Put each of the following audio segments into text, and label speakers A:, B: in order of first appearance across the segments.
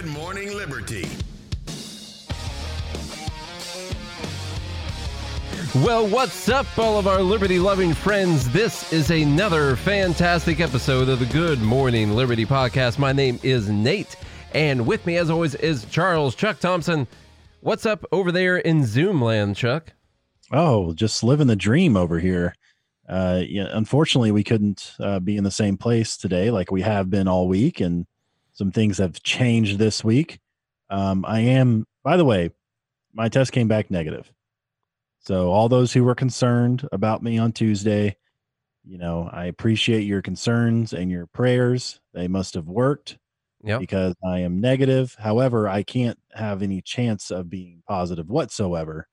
A: Good, Good Morning Liberty.
B: Well, what's up, all of our liberty loving friends? This is another fantastic episode of the Good Morning Liberty podcast. My name is Nate, and with me, as always, is Charles Chuck Thompson. What's up over there in Zoom land, Chuck?
C: Oh, just living the dream over here. Uh, yeah, unfortunately, we couldn't uh, be in the same place today like we have been all week, and some things have changed this week. Um, I am, by the way, my test came back negative. So, all those who were concerned about me on Tuesday, you know, I appreciate your concerns and your prayers. They must have worked
B: Yep.
C: because I am negative. However, I can't have any chance of being positive whatsoever.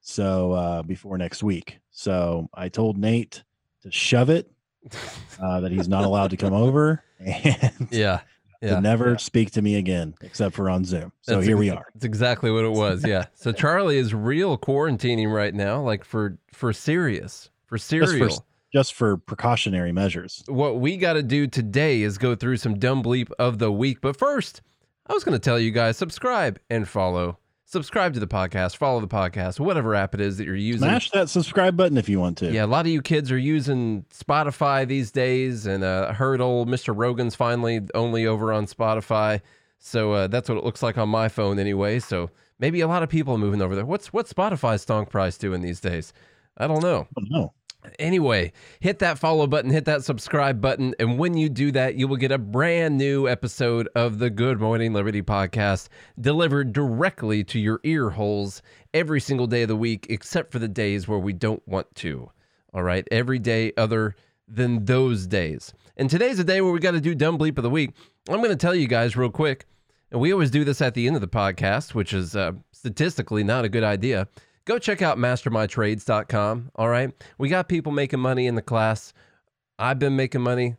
C: So, uh, before next week. So, I told Nate to shove it, uh, that he's not allowed to come over and
B: Yeah. Yeah.
C: to never speak to me again except for on Zoom. So,
B: That's
C: here we are.
B: That's exactly what it was. Yeah. So Charlie is real quarantining right now, like for for serious, for
C: Just
B: serial.
C: for, just for precautionary measures.
B: what we got to do today is go through some dumb bleep of the week. But first, I was going to tell you guys subscribe and follow. Subscribe to the podcast, follow the podcast, whatever app it is that you're using.
C: Smash that subscribe button if you want to.
B: Yeah, a lot of you kids are using Spotify these days, and uh, I heard old Mr. Rogan's finally only over on Spotify. So uh, that's what it looks like on my phone anyway. So maybe a lot of people are moving over there. What's what's Spotify's stock price doing these days? I don't know.
C: Oh, no.
B: Anyway, hit that follow button, hit that subscribe button, and when you do that, you will get a brand new episode of the Good Morning Liberty podcast delivered directly to your ear holes every single day of the week, except for the days where we don't want to. All right, every day other than those days. And today's a day where we got to do dumb bleep of the week. I'm going to tell you guys real quick, and we always do this at the end of the podcast, which is uh, statistically not a good idea go check out mastermytrades.com. All right. We got people making money in the class. I've been making money.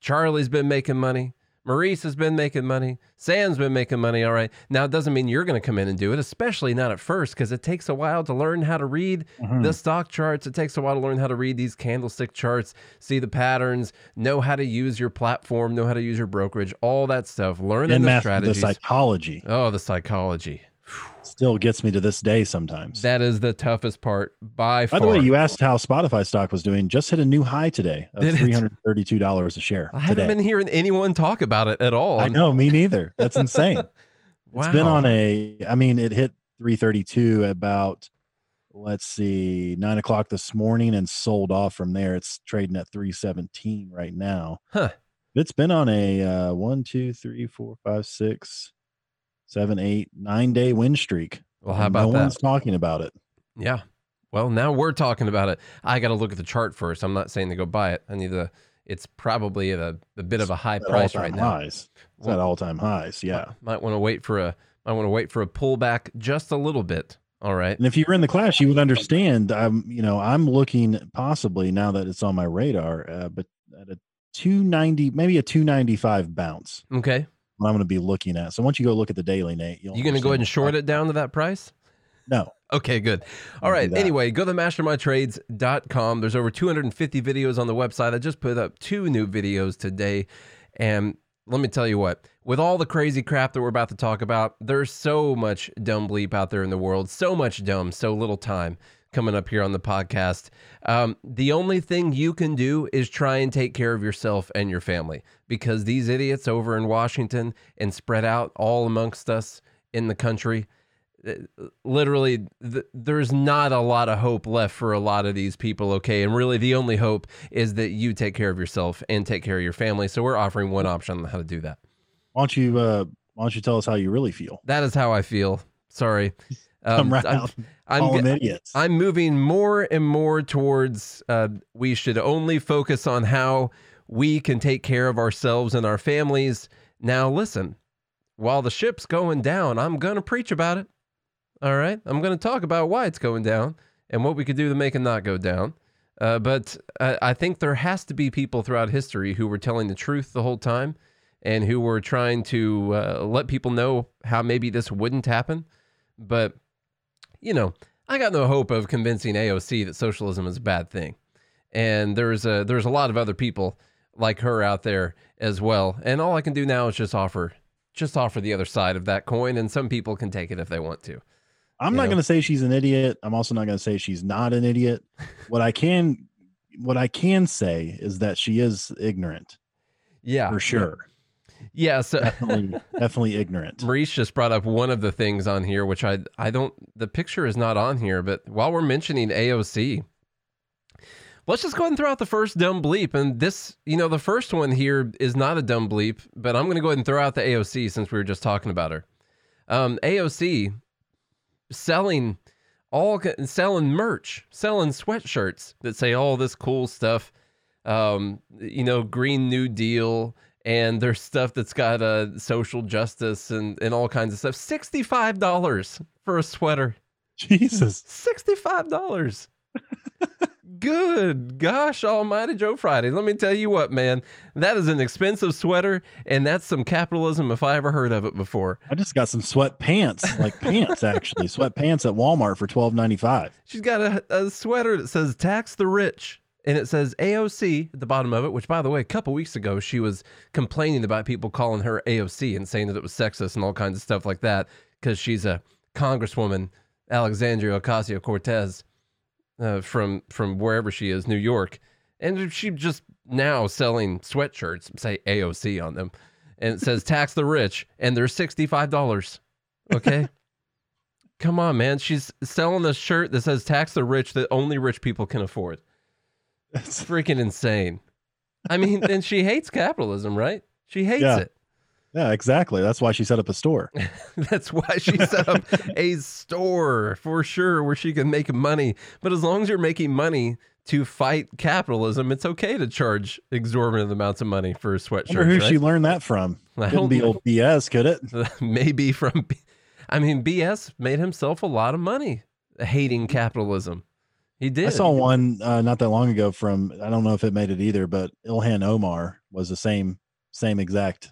B: Charlie's been making money. Maurice has been making money. Sam's been making money. All right. Now, it doesn't mean you're going to come in and do it, especially not at first, because it takes a while to learn how to read mm-hmm. the stock charts. It takes a while to learn how to read these candlestick charts, see the patterns, know how to use your platform, know how to use your brokerage, all that stuff. Learning
C: And
B: the
C: master the psychology
B: oh, the psychology.
C: Still gets me to this day sometimes.
B: That is the toughest part by
C: By
B: far.
C: the way, you asked how Spotify stock was doing. Just hit a new high today of three hundred thirty-two dollars a share.
B: I haven't
C: today.
B: been hearing anyone talk about it at all.
C: I know, me neither. That's insane.
B: Wow.
C: It's been on a. I mean, it hit three thirty-two about. Let's see, nine o'clock this morning, and sold off from there. It's trading at three seventeen right now.
B: Huh.
C: It's been on a uh, one, two, three, four, five, six, seven, eight, nine day win streak.
B: Well, how about
C: no
B: that?
C: one's talking about it.
B: Yeah. Well, now we're talking about it. I got to look at the chart first. I'm not saying to go buy it. I need to. It's probably at a, a bit of a high price right now.
C: Highs. It's at all time highs. Yeah.
B: Might want to wait for a. Might want to wait for a pullback just a little bit. All right.
C: And if you were in the class, you would understand. I'm, you know, I'm looking possibly now that it's on my radar, uh, but at a 290, maybe a 295 bounce.
B: Okay.
C: What I'm going to be looking at. So once you go look at the daily, Nate,
B: you are going to go ahead and short it down to that price?
C: No.
B: Okay, good. All
C: do
B: right. Anyway, go to mastermytrades.com. There's over 250 videos on the website. I just put up two new videos today. And let me tell you what, with all the crazy crap that we're about to talk about, there's so much dumb bleep out there in the world, so much dumb, so little time. Coming up here on the podcast. Um, the only thing you can do is try and take care of yourself and your family because these idiots over in Washington and spread out all amongst us in the country uh, literally th- there's not a lot of hope left for a lot of these people okay? And really the only hope is that you take care of yourself and take care of your family. So we're offering one option on how to do that.
C: Why don't you uh why don't you tell us how you really feel?
B: that is how i feel. Sorry
C: Come
B: Um,
C: right
B: I'm-
C: out.
B: I'm
C: Call them idiots.
B: I'm moving more and more towards uh, we should only focus on how we can take care of ourselves and our families. Now, listen, while the ship's going down, I'm going to preach about it. All right. I'm going to talk about why it's going down and what we could do to make it not go down. Uh, but I, I think there has to be people throughout history who were telling the truth the whole time and who were trying to uh, let people know how maybe this wouldn't happen. But you know, I got no hope of convincing AOC that socialism is a bad thing. And there's a there's a lot of other people like her out there as well. And all I can do now is just offer just offer the other side of that coin and some people can take it if they want to.
C: I'm
B: you
C: not going to say she's an idiot. I'm also not going to say she's not an idiot. what I can what I can say is that she is ignorant
B: Yeah.
C: for sure.
B: Yeah, so
C: Definitely definitely ignorant.
B: Maurice just brought up one of the things on here, which I I don't the picture is not on here, but while we're mentioning AOC, let's just go ahead and throw out the first dumb bleep. And this, you know, the first one here is not a dumb bleep, but I'm gonna go ahead and throw out the AOC since we were just talking about her. Um, AOC selling all selling merch, selling sweatshirts that say all this cool stuff. Um, you know, Green New Deal, and there's stuff that's got uh, social justice and, and all kinds of stuff. Sixty-five dollars for a sweater.
C: Jesus.
B: Sixty-five dollars. Good gosh almighty Joe Friday. Let me tell you what, man. That is an expensive sweater, and that's some capitalism if I ever heard of it before.
C: I just got some sweat pants, like pants actually, sweat pants at Walmart for twelve ninety five.
B: She's got a, a sweater that says tax the rich and it says AOC at the bottom of it, which by the way, a couple weeks ago she was complaining about people calling her AOC and saying that it was sexist and all kinds of stuff like that because she's a congresswoman, Alexandria Ocasio Cortez, uh, from from wherever she is, New York. And she just now selling sweatshirts, say AOC on them, and it says tax the rich, and they're $65. Okay. Come on, man. She's selling a shirt that says tax the rich that only rich people can afford. It's freaking insane. I mean, and she hates capitalism, right? She hates
C: Yeah.
B: it.
C: Yeah, exactly. That's why she set up a store.
B: That's why she set up a store for sure where she can make money. But as long as you're making money to fight capitalism, it's okay to charge exorbitant amounts of money for a
C: I
B: sweatshirt.
C: wonder who
B: right?
C: she learned that from.
B: I
C: Couldn't be
B: know.
C: old BS, could it?
B: Maybe from, I mean, BS made himself a lot of money hating capitalism. He did.
C: I saw one uh, not that long ago from I don't know if it made it either, but Ilhan Omar was the same same exact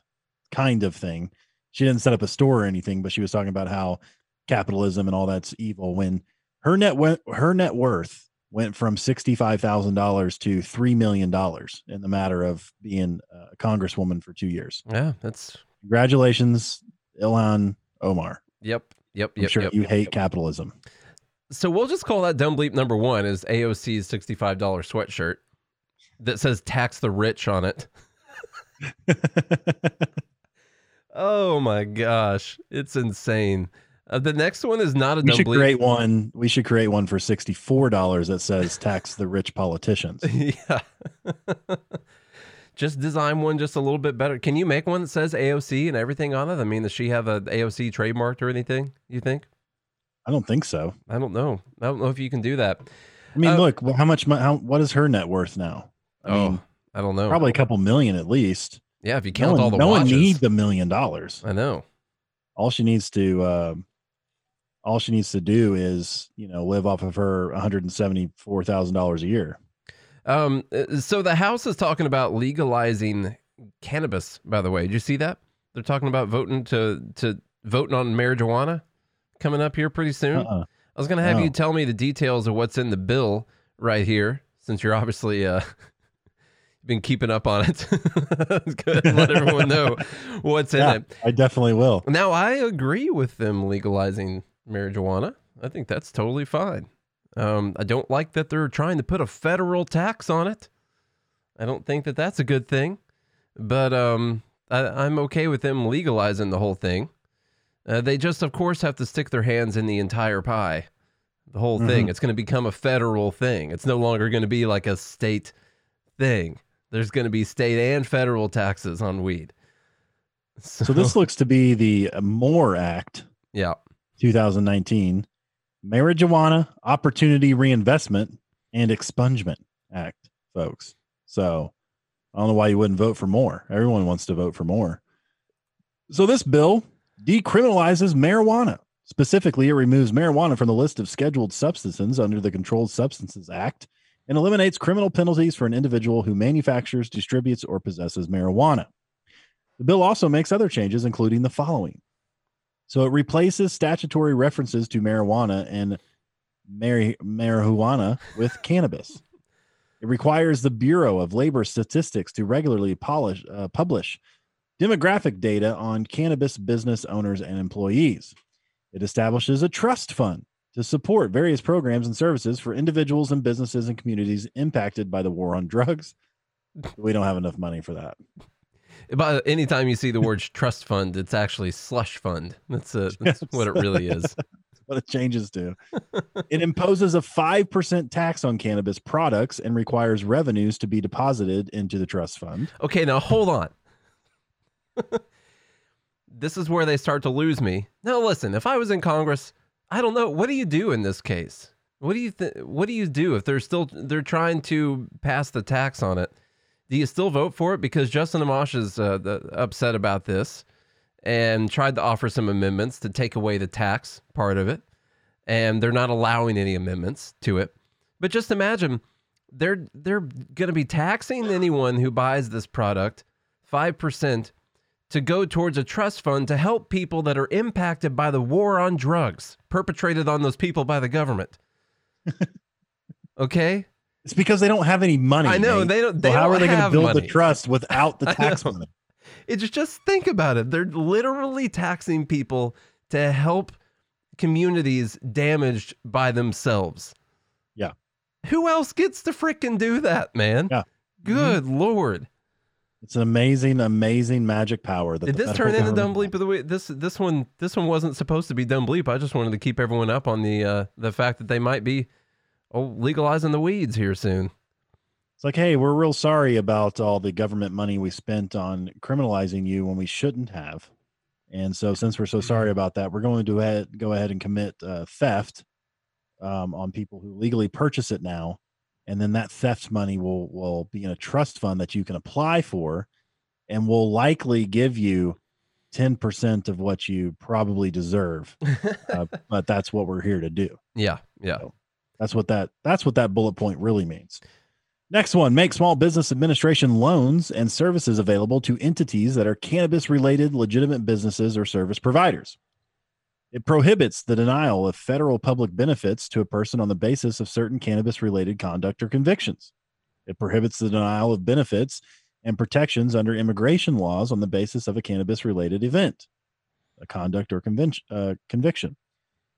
C: kind of thing. She didn't set up a store or anything, but she was talking about how capitalism and all that's evil. When her net went, her net worth went from sixty five thousand dollars to three million dollars in the matter of being a congresswoman for two years.
B: Yeah, that's,
C: Congratulations, Ilhan Omar.
B: yep, yep, yep.
C: I'm sure
B: yep.
C: you hate capitalism.
B: So we'll just call that dumb bleep number one is AOC's $65 sweatshirt that says tax the rich on it. Oh my gosh, it's insane. Uh, the next one is not a
C: We
B: dumb
C: should
B: bleep.
C: create one. We should create one for sixty-four dollars that says "tax the rich politicians."
B: yeah. just design one just a little bit better. Can you make one that says AOC and everything on it? I mean, does she have a AOC trademarked or anything? You think?
C: I don't think so.
B: I don't know. I don't know if you can do that.
C: I mean,
B: Uh,
C: look, well, how much? How what is her net worth now? I
B: oh,
C: mean,
B: I don't know.
C: probably a couple million at least.
B: Yeah, if you
C: No
B: count
C: one,
B: all the
C: no one needs a million dollars.
B: I know.
C: All she needs to, uh, all she needs to do is, you know, live off of her one hundred and seventy-four thousand dollars a year.
B: Um, uh, so the House is talking about legalizing cannabis. By the way, did you see that? They're talking about voting to to voting on marijuana coming up here pretty soon.
C: Uh-uh.
B: I was gonna have you tell me the details of what's in the bill right here, since you're obviously uh been keeping up on it. Good, let everyone know what's in it.
C: I definitely will.
B: Now I agree with them legalizing marijuana. I think that's totally fine. Um, I don't like that they're trying to put a federal tax on it. I don't think that that's a good thing, but um, I, I'm okay with them legalizing the whole thing. Uh, they just, of course, have to stick their hands in the entire pie, the whole thing. It's going to become a federal thing. It's no longer going to be like a state thing. There's going to be state and federal taxes on weed.
C: So this looks to be the MORE Act
B: yeah,
C: 2019, Marijuana Opportunity Reinvestment and Expungement Act, folks. So I don't know why you wouldn't vote for more. Everyone wants to vote for more. So this bill decriminalizes marijuana. Specifically, it removes marijuana from the list of scheduled substances under the Controlled Substances Act and eliminates criminal penalties for an individual who manufactures, distributes, or possesses marijuana. The bill also makes other changes, including the following. So it replaces statutory references to marijuana and mari- marijuana with cannabis. It requires the Bureau of Labor Statistics to regularly polish, uh, publish demographic data on cannabis business owners and employees. It establishes a trust fund to support various programs and services for individuals and businesses and communities impacted by the war on drugs. We don't have enough money for that.
B: But anytime you see the word trust fund, it's actually slush fund. That's, uh, a, that's
C: Yes.
B: what it really is.
C: what it changes to. it imposes a 5% tax on cannabis products and requires revenues to be deposited into the trust fund.
B: Okay, now hold on. this is where they start to lose me. Now listen, if I was in Congress, I don't know. What do you do in this case? What do you th- what do you do if they're still they're trying to pass the tax on it? Do you still vote for it because Justin Amash is uh, the, upset about this and tried to offer some amendments to take away the tax part of it, and they're not allowing any amendments to it. But just imagine they're they're going to be taxing anyone who buys this product 5% to go towards a trust fund to help people that are impacted by the war on drugs perpetrated on those people by the government. okay?
C: It's because they don't have any money.
B: I know,
C: Nate.
B: they don't- they
C: so how
B: don't
C: are they going to build
B: money.
C: the trust without the tax money?
B: It's just think about it. They're literally taxing people to help communities damaged by themselves.
C: Yeah.
B: Who else gets to freaking do that, man?
C: Yeah. Mm-hmm.
B: Good lord.
C: It's an amazing, amazing magic power. That
B: Did this turn into dumb bleep of the way? This this one this one wasn't supposed to be dumb bleep. I just wanted to keep everyone up on the uh, the fact that they might be oh, legalizing the weeds here soon.
C: It's like, hey, we're real sorry about all the government money we spent on criminalizing you when we shouldn't have. And so, since we're so sorry about that, we're going to go ahead, go ahead and commit uh, theft um, on people who legally purchase it now, and then that theft money will will be in a trust fund that you can apply for, and will likely give you ten percent of what you probably deserve. uh, but that's what we're here to do.
B: Yeah, yeah.
C: That's what that that's what that bullet point really means. Next one, make small business administration loans and services available to entities that are cannabis related legitimate businesses or service providers. It prohibits the denial of federal public benefits to a person on the basis of certain cannabis related conduct or convictions. It prohibits the denial of benefits and protections under immigration laws on the basis of a cannabis related event, a conduct or uh, conviction.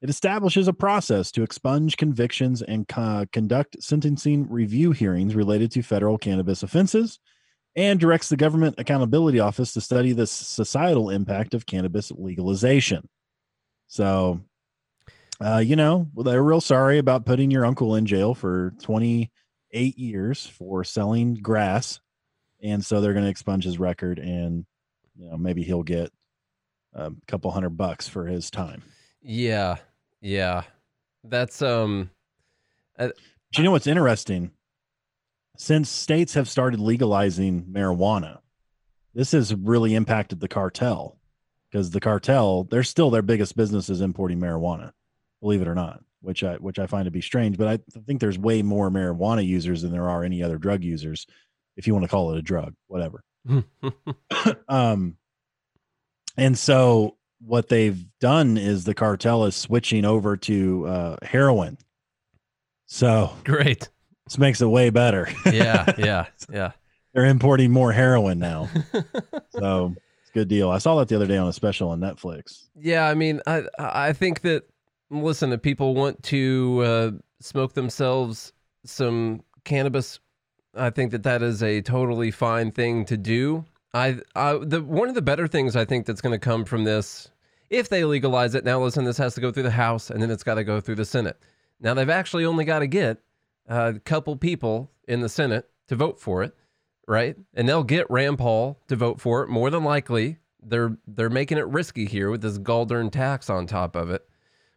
C: It establishes a process to expunge convictions and co- conduct sentencing review hearings related to federal cannabis offenses and directs the Government Accountability Office to study the societal impact of cannabis legalization. So, uh, you know, well, they're real sorry about putting your uncle in jail for 28 years for selling grass. And so they're going to expunge his record and, you know, maybe he'll get a couple hundred bucks for his time.
B: Yeah. Yeah. That's um
C: But you know what's interesting? Since states have started legalizing marijuana, this has really impacted the cartel because the cartel, they're still their biggest business is importing marijuana, believe it or not, which I which I find to be strange. But I think there's way more marijuana users than there are any other drug users, if you want to call it a drug, whatever. um and so what they've done is the cartel is switching over to uh heroin. So
B: great.
C: this makes it way better.
B: Yeah, yeah, yeah.
C: They're importing more heroin now. so good deal. I saw that the other day on a special on Netflix.
B: Yeah, I mean, I I think that listen, if people want to uh, smoke themselves some cannabis, I think that that is a totally fine thing to do. I, I the one of the better things I think that's going to come from this, if they legalize it. Now, listen, this has to go through the House and then it's got to go through the Senate. Now they've actually only got to get a couple people in the Senate to vote for it, right? And they'll get Rand Paul to vote for it more than likely. They're they're making it risky here with this Galdern tax on top of it.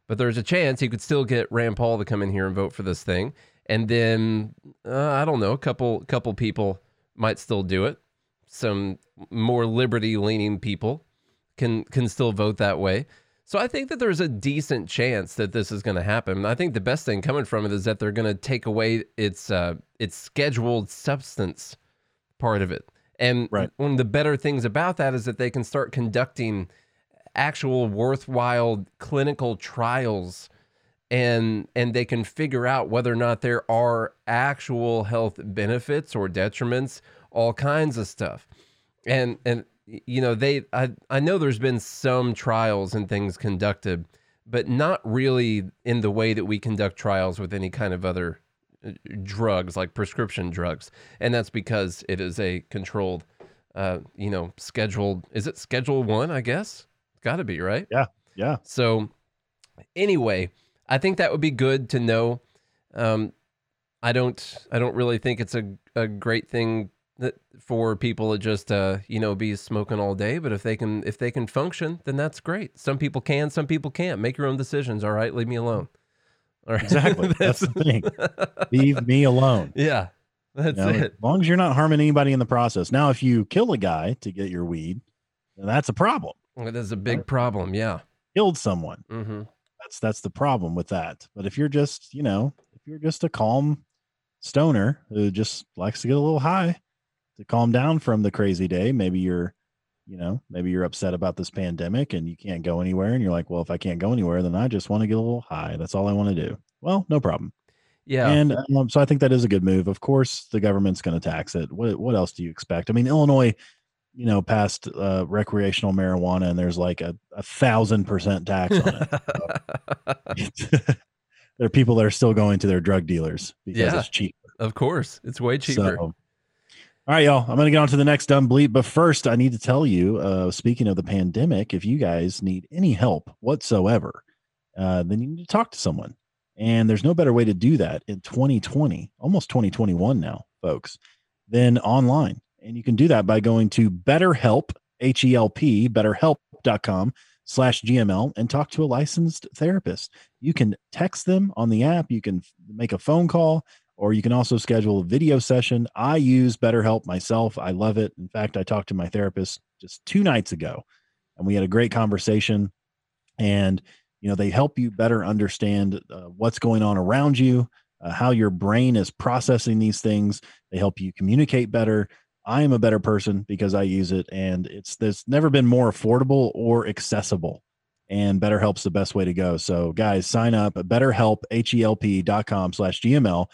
B: But there's a chance he could still get Rand Paul to come in here and vote for this thing, and then uh, I don't know, a couple couple people might still do it. Some more liberty leaning people can can still vote that way. So I think that there's a decent chance that this is going to happen. I think the best thing coming from it is that they're going to take away its uh, its scheduled substance part of it. And
C: Right.
B: one of the better things about that is that they can start conducting actual worthwhile clinical trials and and they can figure out whether or not there are actual health benefits or detriments, all kinds of stuff. And and you know, they I I know there's been some trials and things conducted, but not really in the way that we conduct trials with any kind of other drugs like prescription drugs. And that's because it is a controlled uh, you know, scheduled is it schedule 1, I guess? It's got to be, right?
C: Yeah, yeah.
B: So, anyway, I think that would be good to know. Um, I don't. I don't really think it's a a great thing that for people to just uh you know be smoking all day. But if they can if they can function, then that's great. Some people can, some people can't. Make your own decisions. All right, leave me alone. Right,
C: Exactly. That's the thing. Leave me alone.
B: yeah, that's
C: You know,
B: it.
C: As long as you're not harming anybody in the process. Now, if you kill a guy to get your weed, then that's a problem.
B: It is a big problem. Yeah.
C: Killed someone.
B: hmm
C: That's that's the problem with that. But if you're just, you know, if you're just a calm stoner who just likes to get a little high to calm down from the crazy day, maybe you're, you know, maybe you're upset about this pandemic and you can't go anywhere and you're like, well, if I can't go anywhere, then I just want to get a little high. That's all I want to do. Well, no problem.
B: Yeah.
C: And um, so I think that is a good move. Of course, the government's going to tax it. What what else do you expect? I mean, Illinois, you know, passed uh, recreational marijuana, and there's like a, a thousand percent tax on it. there are people that are still going to their drug dealers because
B: Yeah.
C: it's cheap.
B: of course, it's way cheaper.
C: So, all right, y'all. I'm going to get on to the next dumb bleep, but first, I need to tell you. Uh, speaking of the pandemic, if you guys need any help whatsoever, uh, then you need to talk to someone. And there's no better way to do that in 2020, almost 2021 now, folks, than online. And you can do that by going to BetterHelp, H E L P, betterhelp.com slash GML and talk to a licensed therapist. You can text them on the app, you can make a phone call, or you can also schedule a video session. I use BetterHelp myself. I love it. In fact, I talked to my therapist just two nights ago and we had a great conversation. And, you know, they help you better understand uh, what's going on around you, uh, how your brain is processing these things. They help you communicate better. I am a better person because I use it, and it's there's never been more affordable or accessible. And BetterHelp's the best way to go. So, guys, sign up at BetterHelp, H-E-L-P dot com slash GML.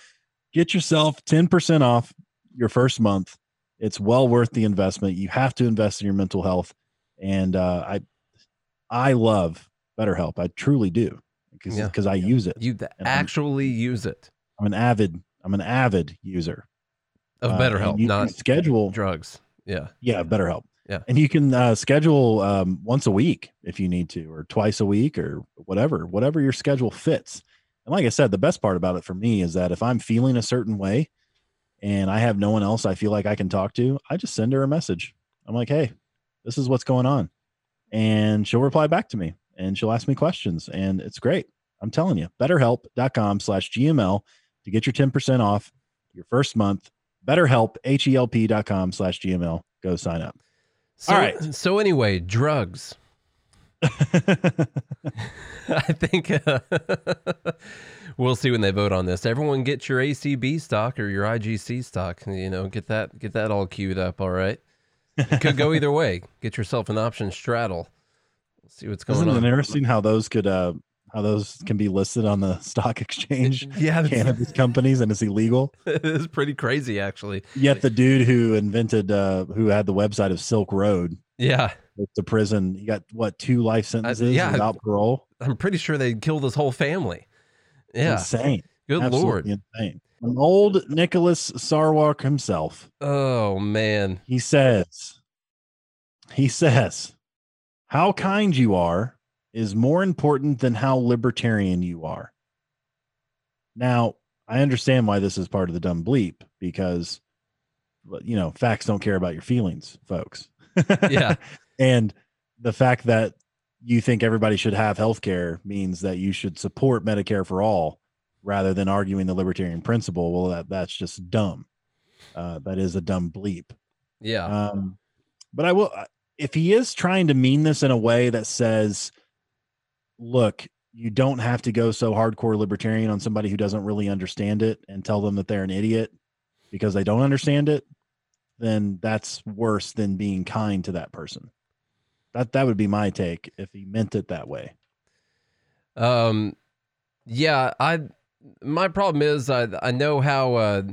C: Get yourself 10% off your first month. It's well worth the investment. You have to invest in your mental health. And uh, I I love BetterHelp. I truly do because
B: Yeah.
C: because I use it.
B: You
C: And I'm-
B: actually use it
C: I'm an avid I'm an avid user.
B: of
C: Uh,
B: BetterHelp,
C: you can
B: not
C: schedule
B: drugs. Yeah.
C: Yeah, BetterHelp.
B: Yeah.
C: And you can uh, schedule um, once a week if you need to, or twice a week, or whatever, whatever your schedule fits. And like I said, the best part about it for me is that if I'm feeling a certain way and I have no one else I feel like I can talk to, I just send her a message. I'm like, hey, this is what's going on. And she'll reply back to me and she'll ask me questions. And it's great. I'm telling you, betterhelp.com slash GML to get your 10% off your first month. BetterHelp, H-E-L-P dot com slash GML. Go sign up.
B: So,
C: All right.
B: So anyway, drugs. I think uh, we'll see when they vote on this. Everyone, get your ACB stock or your IGC stock. You know, get that get that all queued up. All right. It could go either way. Get yourself an option straddle. See what's going on.
C: Isn't it interesting how those could uh how those can be listed on the stock exchange?
B: Yeah,
C: Cannabis companies and it's illegal.
B: it is pretty crazy, actually.
C: Yet the dude who invented uh who had the website of Silk Road
B: Yeah,
C: to prison. He got what two life sentences
B: yeah.
C: without parole.
B: I'm pretty sure they killed his whole family. Yeah,
C: Insane.
B: Good
C: Absolutely
B: lord.
C: insane. An old Nicholas Sarwark himself.
B: Oh man.
C: He says, he says, how kind you are is more important than how libertarian you are. Now, I understand why this is part of the dumb bleep because, you know, facts don't care about your feelings, folks.
B: Yeah.
C: and the fact that you think everybody should have health care means that you should support Medicare for all rather than arguing the libertarian principle. Well, that, that's just dumb. Uh, that is a dumb bleep.
B: Yeah.
C: Um, but I will, if he is trying to mean this in a way that says, look, you don't have to go so hardcore libertarian on somebody who doesn't really understand it and tell them that they're an idiot because they don't understand it, then that's worse than being kind to that person. That that would be my take if he meant it that way.
B: Um, yeah, I my problem is I I know how uh,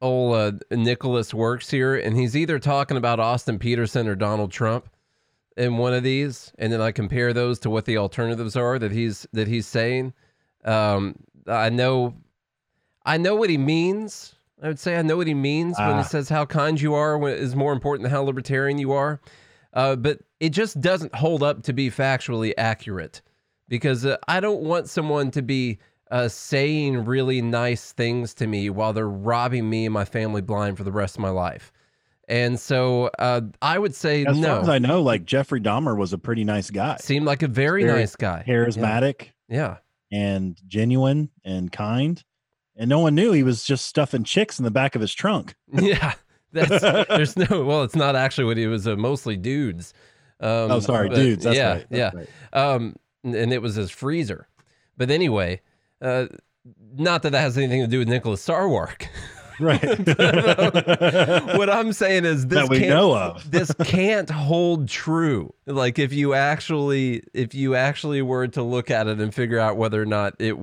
B: old uh, Nicholas works here, and he's either talking about Austin Petersen or Donald Trump in one of these, and then I compare those to what the alternatives are that he's that he's saying. Um, I know, I know what he means. I would say I know what he means when
C: Ah.
B: he says how kind you are when is more important than how libertarian you are. Uh, but it just doesn't hold up to be factually accurate because uh, I don't want someone to be uh, saying really nice things to me while they're robbing me and my family blind for the rest of my life. And so uh, I would say
C: As
B: no.
C: as I know, like Jeffrey Dahmer was a pretty nice guy,
B: Seemed like a very,
C: Very
B: nice guy.
C: charismatic
B: Yeah.
C: and genuine and kind. And no one knew he was just stuffing chicks in the back of his trunk.
B: Yeah. That's there's no well, it's not actually what he was uh, mostly dudes. Um,
C: oh, sorry,
B: but
C: dudes. That's
B: yeah,
C: right.
B: yeah.
C: right.
B: Um, and it was his freezer. But anyway, uh, not that that has anything to do with Nicholas Sarwark.
C: Right.
B: what I'm saying is this
C: that we
B: can't,
C: know of.
B: this can't hold true. Like if you actually if you actually were to look at it and figure out whether or not it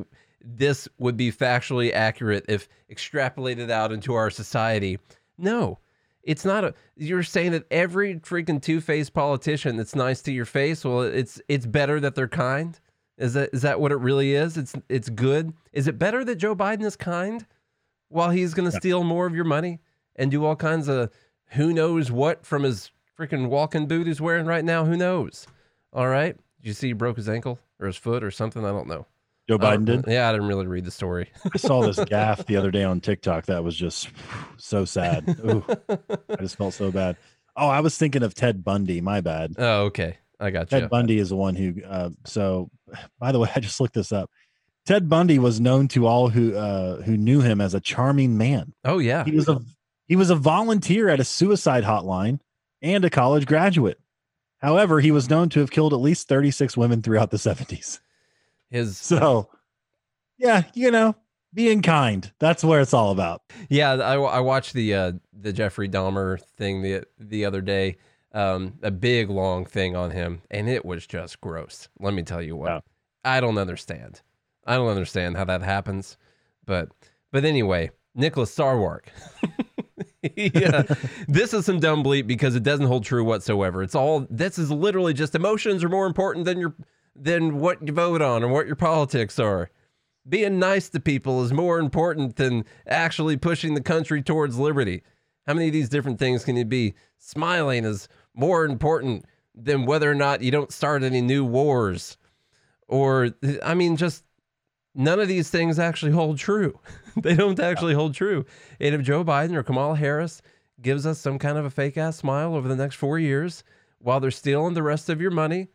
B: this would be factually accurate if extrapolated out into our society. No. It's not a you're saying that every freaking two-faced politician that's nice to your face, well it's it's better that they're kind? Is that is that what it really is? It's it's good. Is it better that Joe Biden is kind while he's going to steal more of your money and do all kinds of who knows what from his freaking walking boot he's wearing right now? Who knows? All right. Did you see he broke his ankle or his foot or something? I don't know.
C: Joe Biden did.
B: Yeah, I didn't really read the story.
C: I saw this gaffe the other day on TikTok that was just so sad. Ooh, I just felt so bad. Oh, I was thinking of Ted Bundy. My bad.
B: oh, okay. I got you. Ted.
C: Bundy is the one who. Uh, so, by the way, I just looked this up. Ted Bundy was known to all who uh, who knew him as a charming man.
B: Oh, yeah.
C: He was a he was a volunteer at a suicide hotline and a college graduate. However, he was known to have killed at least 36 women throughout the 70s.
B: His
C: So, yeah, you know, being kind. That's where it's all about.
B: Yeah, I, I watched the uh, the Jeffrey Dahmer thing the the other day, um, a big long thing on him, and it was just gross. Let me tell you what,
C: Yeah.
B: I don't understand. I don't understand how that happens, but but anyway, Nicholas Sarwark. yeah, this is some dumb bleep because it doesn't hold true whatsoever. It's all this is literally just emotions are more important than your than what you vote on or what your politics are being nice to people is more important than actually pushing the country towards liberty. How many of these different things can you be? Smiling is more important than whether or not you don't start any new wars. Or, I mean, just none of these things actually hold true. they don't actually hold true. And if Joe Biden or Kamala Harris gives us some kind of a fake ass smile over the next four years while they're stealing the rest of your money,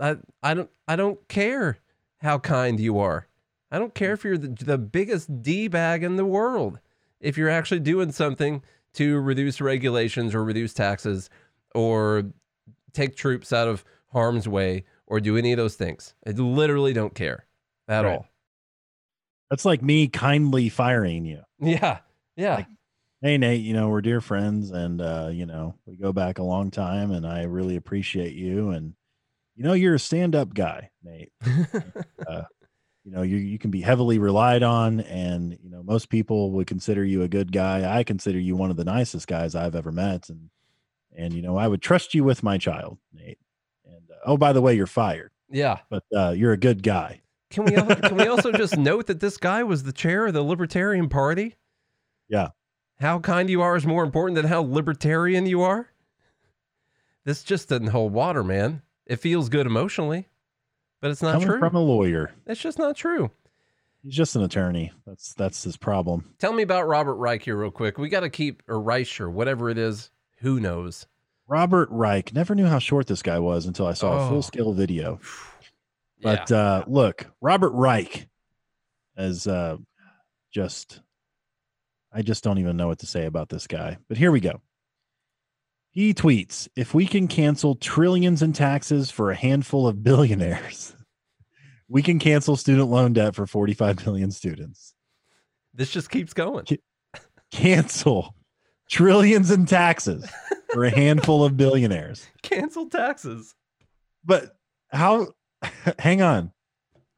B: I, I don't I don't care how kind you are. I don't care if you're the, the biggest D bag in the world. If you're actually doing something to reduce regulations or reduce taxes or take troops out of harm's way or do any of those things, I literally don't care at
C: Right.
B: all.
C: That's like me kindly firing you.
B: Yeah. Yeah.
C: Like- Hey Nate, you know, we're dear friends and uh, you know, we go back a long time and I really appreciate you and you know, you're a stand-up guy, Nate. you know, you you can be heavily relied on and you know, most people would consider you a good guy. I consider you one of the nicest guys I've ever met and and you know, I would trust you with my child, Nate. And uh, oh, by the way, you're fired,
B: yeah.
C: but uh, you're a good guy.
B: Can we can we also just note that this guy was the chair of the Libertarian Party?
C: Yeah.
B: How kind you are is more important than how libertarian you are. This just doesn't hold water, man. It feels good emotionally, but it's not
C: Coming
B: true.
C: from a lawyer.
B: it's just not true.
C: He's just an attorney. That's that's his problem.
B: Tell me about Robert Reich here, real quick. We got to keep or Reich or whatever it is. Who knows?
C: Robert Reich. Never knew how short this guy was until I saw a
B: Oh.
C: full scale video.
B: Yeah.
C: But uh, look, Robert Reich as uh, just, I just don't even know what to say about this guy. But here we go. He tweets If we can cancel trillions in taxes for a handful of billionaires, we can cancel student loan debt for 45 million students.
B: this just keeps going.
C: Cancel trillions in taxes for a handful of billionaires.
B: Cancel taxes.
C: But how, hang on.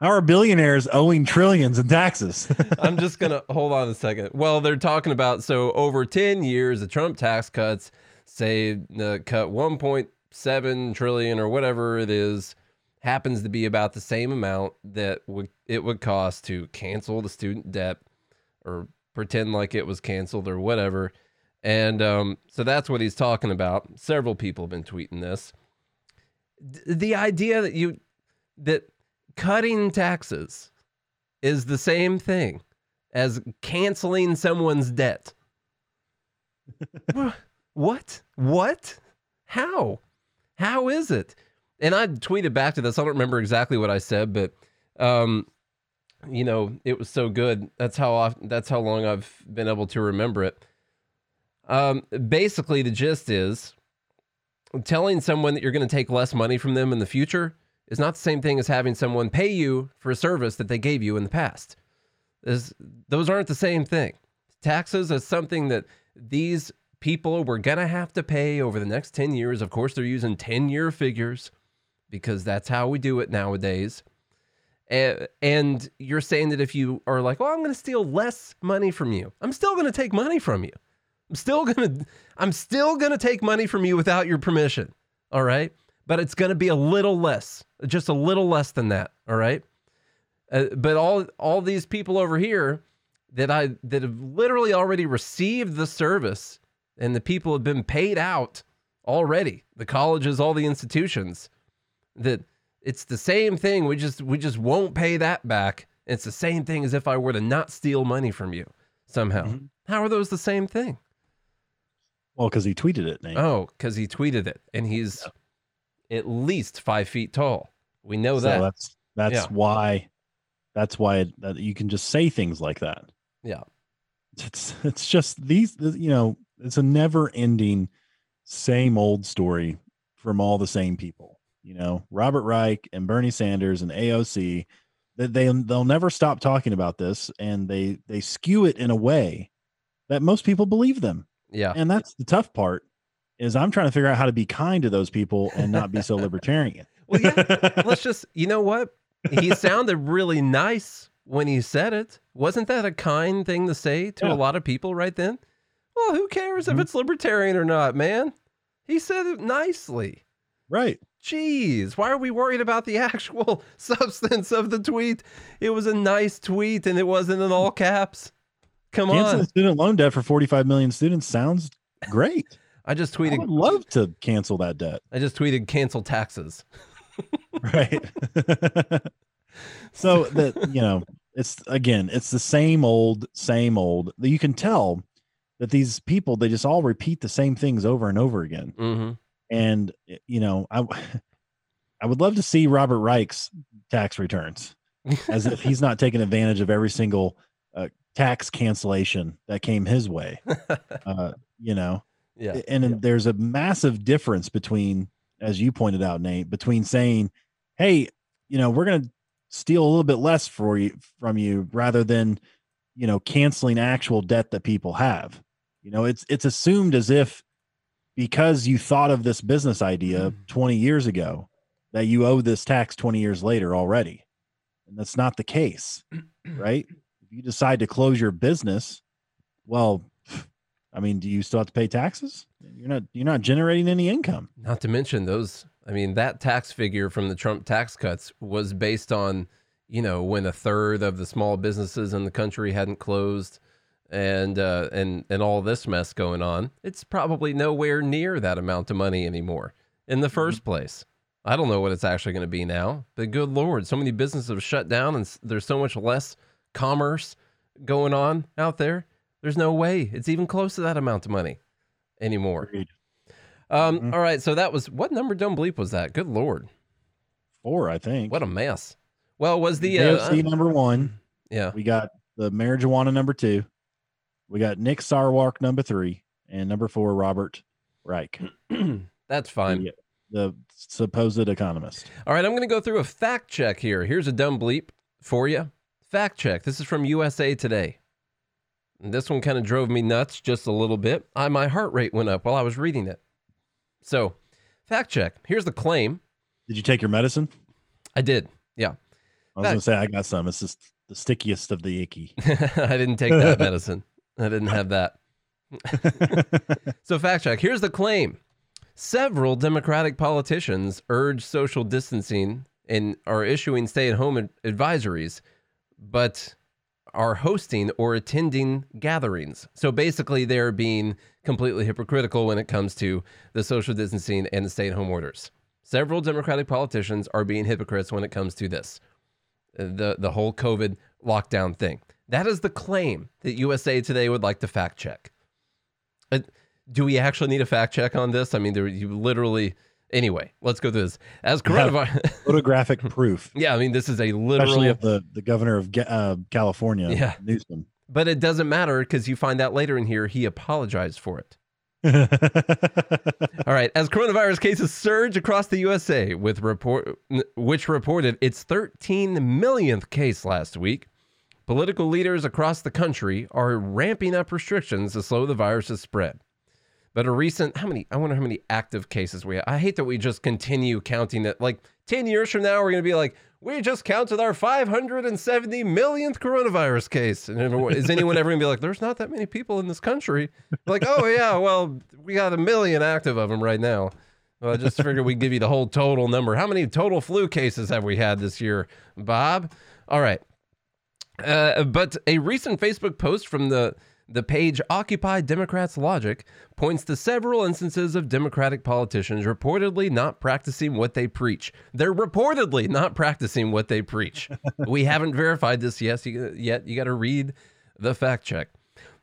C: How are billionaires owing trillions in taxes?
B: I'm just gonna hold on a second. Well, they're talking about so over 10 years, the Trump tax cuts say uh, cut 1.7 trillion or whatever it is, happens to be about the same amount that would it would cost to cancel the student debt or pretend like it was canceled or whatever. And um, so that's what he's talking about. Several people have been tweeting this. D- the idea that you that cutting taxes is the same thing as canceling someone's debt. Wha- what? What? How? How is it? And I tweeted back to this. I don't remember exactly what I said, but um, you know, it was so good. That's how often, that's how long I've been able to remember it. Um, basically, the gist is telling someone that you're going to take less money from them in the future is not the same thing as having someone pay you for a service that they gave you in the past. Is those aren't the same thing. Taxes is something that these people were going to have to pay over the next 10 years. Of course, they're using 10 year figures because that's how we do it nowadays. And you're saying that if you are like, well, I'm going to steal less money from you, I'm still going to take money from you. I'm still going to I'm still going to take money from you without your permission. All right? But it's going to be a little less. Just a little less than that, all right? Uh, but all all these people over here that I that have literally already received the service and the people have been paid out already. The colleges, all the institutions that it's the same thing. We just we just won't pay that back. It's the same thing as if I were to not steal money from you somehow.
C: Mhm.
B: How are those the same thing?
C: well, because he tweeted it, Nate.
B: Oh, because he tweeted it, and he's at least five feet tall. We know
C: so
B: that.
C: that's that's
B: Yeah.
C: why that's why that you can just say things like that.
B: Yeah.
C: It's it's just these you know it's a never ending same old story from all the same people. You know Robert Reich and Bernie Sanders and AOC that they they'll never stop talking about this and they they skew it in a way that most people believe them.
B: Yeah.
C: And that's the tough part is I'm trying to figure out how to be kind to those people and not be so libertarian.
B: Well, yeah. Let's just, you know what? He sounded really nice when he said it. Wasn't that a kind thing to say to
C: Yeah.
B: a lot of people right then? Well, who cares if
C: Mhm.
B: it's libertarian or not, man? He said it nicely.
C: right.
B: Jeez, why are we worried about the actual substance of the tweet? It was a nice tweet and it wasn't in all caps. Come
C: Canceling
B: on.
C: student loan debt for 45 million students sounds great.
B: I just
C: I
B: tweeted
C: would love to cancel that debt.
B: I just tweeted cancel taxes.
C: Right. so that, you know, it's again, it's the same old, same old. You can tell that these people, they just all repeat the same things over and over again.
B: Mm-hmm.
C: And, you know, I, I would love to see Robert Reich's tax returns as if he's not taking advantage of every single uh, tax cancellation that came his way. Uh, you know,
B: yeah.
C: and then there's a massive difference between as you pointed out nate between saying hey you know we're going to steal a little bit less for you from you rather than you know canceling actual debt that people have you know it's it's assumed as if because you thought of this business idea mm. 20 years ago that you owe this tax 20 years later already and that's not the case right if you decide to close your business well I mean, do you still have to pay taxes? You're not you're not generating any income.
B: Not to mention those. I mean, that tax figure from the Trump tax cuts was based on you know, when a third of the small businesses in the country hadn't closed and uh, and and all this mess going on, it's probably nowhere near that amount of money anymore in the 1st place. I don't know what it's actually going to be now, but good lord, so many businesses have shut down and there's so much less commerce going on out there. There's no way it's even close to that amount of money anymore. Um,
C: Mhm.
B: all right, so that was what number dumb bleep was that? Good lord,
C: Four, I think.
B: what a mess. Well, was the uh,
C: number one.
B: yeah
C: We got the marijuana number two. We got Nick Sarwark number three, and number four Robert Reich,
B: that's fine.
C: the, the supposed economist.
B: All right, I'm going to go through a fact check here. Here's a dumb bleep for you. Fact check. This is from USA Today. And this one kind of drove me nuts just a little bit. I, my heart rate went up while I was reading it. So, fact check. Here's the claim.
C: Did you take your medicine?
B: I did. Yeah.
C: I was gonna say I got some. It's just the stickiest of the icky.
B: I didn't take that medicine. I didn't have that. So, fact check. Here's the claim. Several Democratic politicians urge social distancing and are issuing stay at home advisories, but are hosting or attending gatherings. So, basically, they're being completely hypocritical when it comes to the social distancing and the stay at home orders. Several Democratic politicians are being hypocrites when it comes to this uh, the, the whole COVID lockdown thing. That is the claim that USA Today would like to fact check. Uh, do we actually need a fact check on this? I mean, there you literally. Anyway, let's go through this. As coronavirus,
C: Photographic proof,
B: yeah, I mean, this is a
C: especially of the the governor of uh, California,
B: Yeah.
C: Newsom.
B: But it doesn't matter because you find out later in here he apologized for it. All right, as coronavirus cases surge across the USA, with report which reported its 13 millionth case last week, political leaders across the country are ramping up restrictions to slow the virus's spread. But a recent, how many? I wonder how many active cases we have. I hate that we just continue counting it. Like 10 years from now, we're going to be like, we just counted our 570 millionth coronavirus case. And is anyone ever going to be like, there's not that many people in this country? Like, oh, yeah, well, we got a million active of them right now. Well, I just figured we'd give you the whole total number. How many total flu cases have we had this year, Bob? All right. Uh, but a recent Facebook post from the the page Occupy Democrats Logic points to several instances of Democratic politicians reportedly not practicing what they preach. They're reportedly not practicing what they preach. we haven't verified this yet. You, yet you got to read the fact check.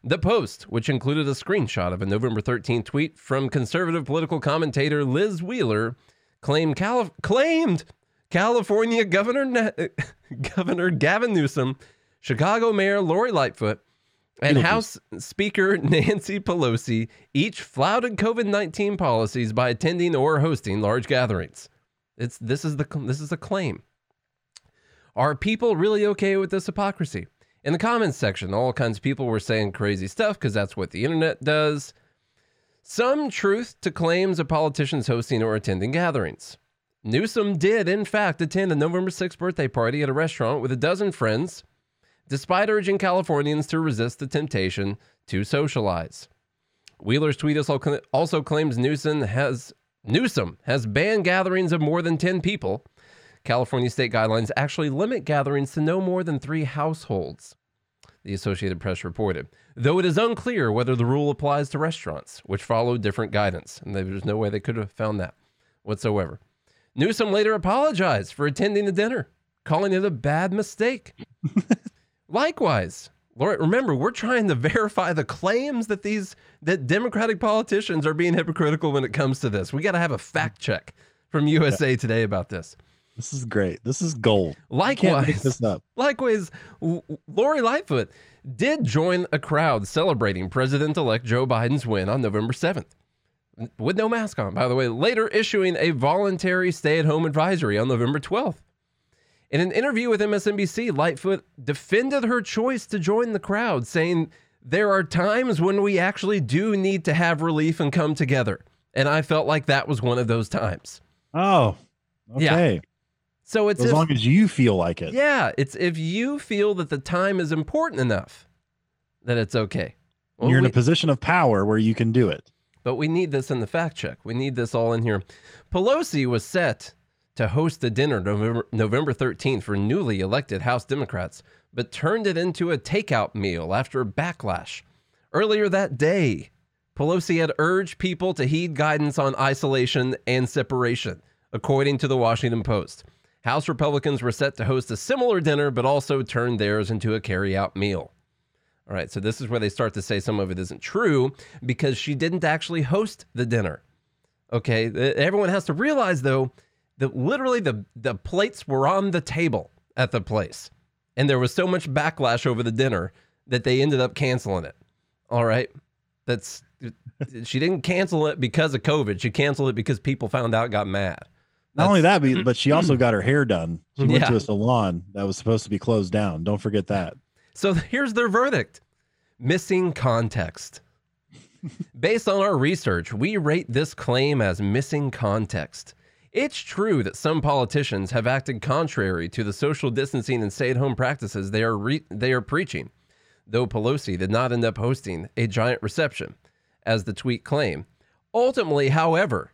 B: The post, which included a screenshot of a November 13 tweet from conservative political commentator Liz Wheeler, claimed Calif- claimed California Governor Na- Governor Gavin Newsom, Chicago Mayor Lori Lightfoot, and. House Speaker Nancy Pelosi each flouted COVID nineteen policies by attending or hosting large gatherings. It's this is the this is a claim. Are people really okay with this hypocrisy? In the comments section, all kinds of people were saying crazy stuff because that's what the internet does. Some truth to claims of politicians hosting or attending gatherings. Newsom did, in fact, attend a November 6th birthday party at a restaurant with a dozen friends, despite urging Californians to resist the temptation to socialize. Wheeler's tweet also claims Newsom has Newsom has banned gatherings of more than 10 people. California state guidelines actually limit gatherings to no more than three households, the Associated Press reported. Though it is unclear whether the rule applies to restaurants, which follow different guidance. And there's no way they could have found that whatsoever. Newsom later apologized for attending the dinner, calling it a bad mistake. Likewise, Laura, remember, we're trying to verify the claims that these that Democratic politicians are being hypocritical when it comes to this. We got to have a fact check from USA Today about this.
C: This is great. This is gold. You can't make
B: Likewise,
C: this up.
B: likewise, Lori Lightfoot did join a crowd celebrating President-elect Joe Biden's win on November 7th. With no mask on, by the way, later issuing a voluntary stay-at-home advisory on November 12th. In an interview with MSNBC, Lightfoot defended her choice to join the crowd, saying, There are times when we actually do need to have relief and come together. And I felt like that was one of those times.
C: Oh,
B: Yeah.
C: okay.
B: So it's
C: as
B: if-
C: long as you feel like it.
B: yeah, it's if you feel that the time is important enough that it's okay. Well,
C: You're in
B: we-
C: a position of power where you can do it.
B: but we need this in the fact check. We need this all in here. Pelosi was set to host the dinner November, November 13th for newly elected House Democrats, but turned it into a takeout meal after backlash. Earlier that day, Pelosi had urged people to heed guidance on isolation and separation, according to the Washington Post. House Republicans were set to host a similar dinner, but also turned theirs into a carry-out meal. All right, so this is where they start to say some of it isn't true because she didn't actually host the dinner. Okay, everyone has to realize though that literally the the plates were on the table at the place, and there was so much backlash over the dinner that they ended up canceling it. All right, that's she didn't cancel it because of COVID. She canceled it because people found out, got mad.
C: Not only that, but she also got her hair done. She went yeah. to a salon that was supposed to be closed down. Don't forget that.
B: So here's their verdict missing context. Based on our research, we rate this claim as missing context. It's true that some politicians have acted contrary to the social distancing and stay at home practices they are, re- they are preaching, though Pelosi did not end up hosting a giant reception, as the tweet claimed. Ultimately, however,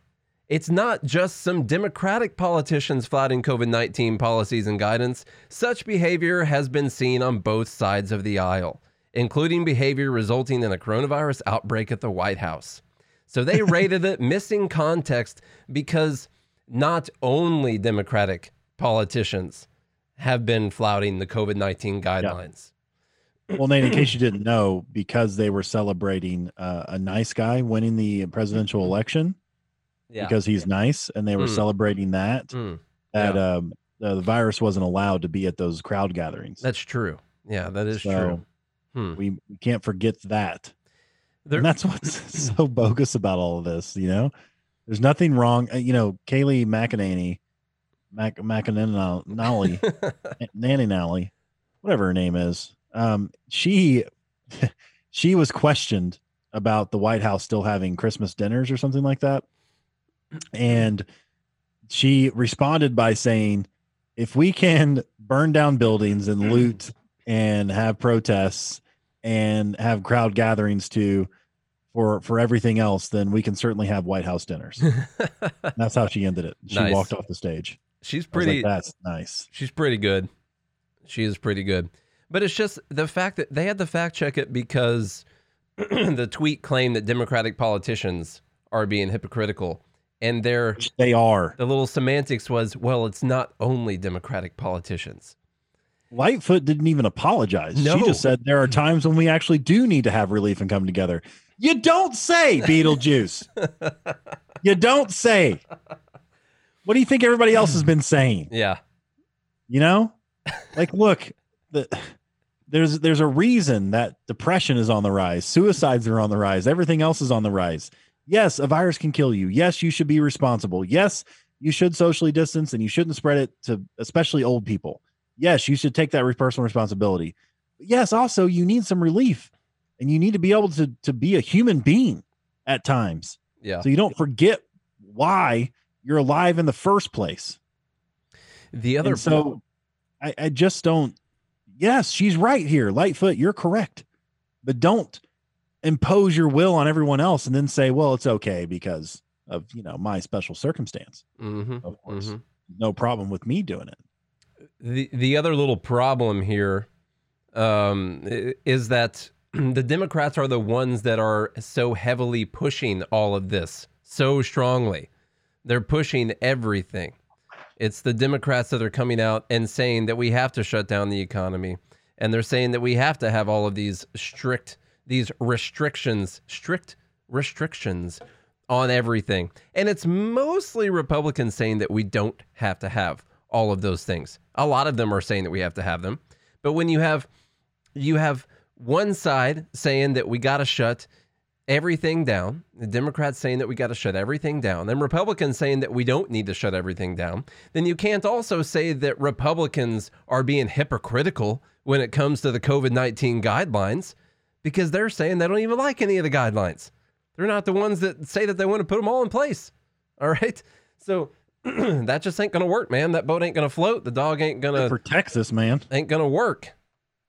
B: it's not just some Democratic politicians flouting COVID 19 policies and guidance. Such behavior has been seen on both sides of the aisle, including behavior resulting in a coronavirus outbreak at the White House. So they rated it missing context because not only Democratic politicians have been flouting the COVID 19 guidelines.
C: Yeah. Well, Nate, in case you didn't know, because they were celebrating uh, a nice guy winning the presidential election, yeah. because he's nice, and they were mm. celebrating that. Mm. That yeah. um, uh, the virus wasn't allowed to be at those crowd gatherings.
B: That's true. Yeah, that is so true.
C: Hmm. We, we can't forget that. There, and that's what's so bogus about all of this. You know, there's nothing wrong. Uh, you know, Kayleigh McEnany, Mac McEnany, Nanny Nally, whatever her name is. Um, she she was questioned about the White House still having Christmas dinners or something like that. And she responded by saying, if we can burn down buildings and loot and have protests and have crowd gatherings too for for everything else, then we can certainly have White House dinners. that's how she ended it. She nice. walked off the stage.
B: She's pretty.
C: Like, that's nice.
B: She's pretty good. She is pretty good. But it's just the fact that they had to fact check it because the tweet claimed that Democratic politicians are being hypocritical and their
C: they are
B: the little semantics was well it's not only democratic politicians
C: lightfoot didn't even apologize no. she just said there are times when we actually do need to have relief and come together you don't say beetlejuice. You don't say. What do you think everybody else has been saying?
B: Yeah.
C: You know? Like look the there's there's a reason that depression is on the rise. Suicides are on the rise. Everything else is on the rise. Yes, a virus can kill you. Yes, you should be responsible. Yes, you should socially distance and you shouldn't spread it to especially old people. Yes, you should take that personal responsibility. But yes, also you need some relief and you need to be able to to be a human being at times.
B: Yeah.
C: So you don't forget why you're alive in the first place.
B: The other
C: and so I, I just don't yes, she's right here. Lightfoot, you're correct. But don't impose your will on everyone else and then say, well, it's okay because of, you know, my special circumstance.
B: Mm-hmm,
C: of course, mm-hmm. no problem with me doing it.
B: The, the other little problem here um, is that the Democrats are the ones that are so heavily pushing all of this so strongly. They're pushing everything. It's the Democrats that are coming out and saying that we have to shut down the economy. And they're saying that we have to have all of these strict these restrictions, strict restrictions on everything. And it's mostly Republicans saying that we don't have to have all of those things. A lot of them are saying that we have to have them. But when you have you have one side saying that we got to shut everything down, the Democrats saying that we got to shut everything down, then Republicans saying that we don't need to shut everything down, then you can't also say that Republicans are being hypocritical when it comes to the COVID 19 guidelines because they're saying they don't even like any of the guidelines. They're not the ones that say that they want to put them all in place. All right. So that just ain't going to work, man. That boat ain't going to float. The dog ain't going to.
C: For Texas, man.
B: Ain't going to work.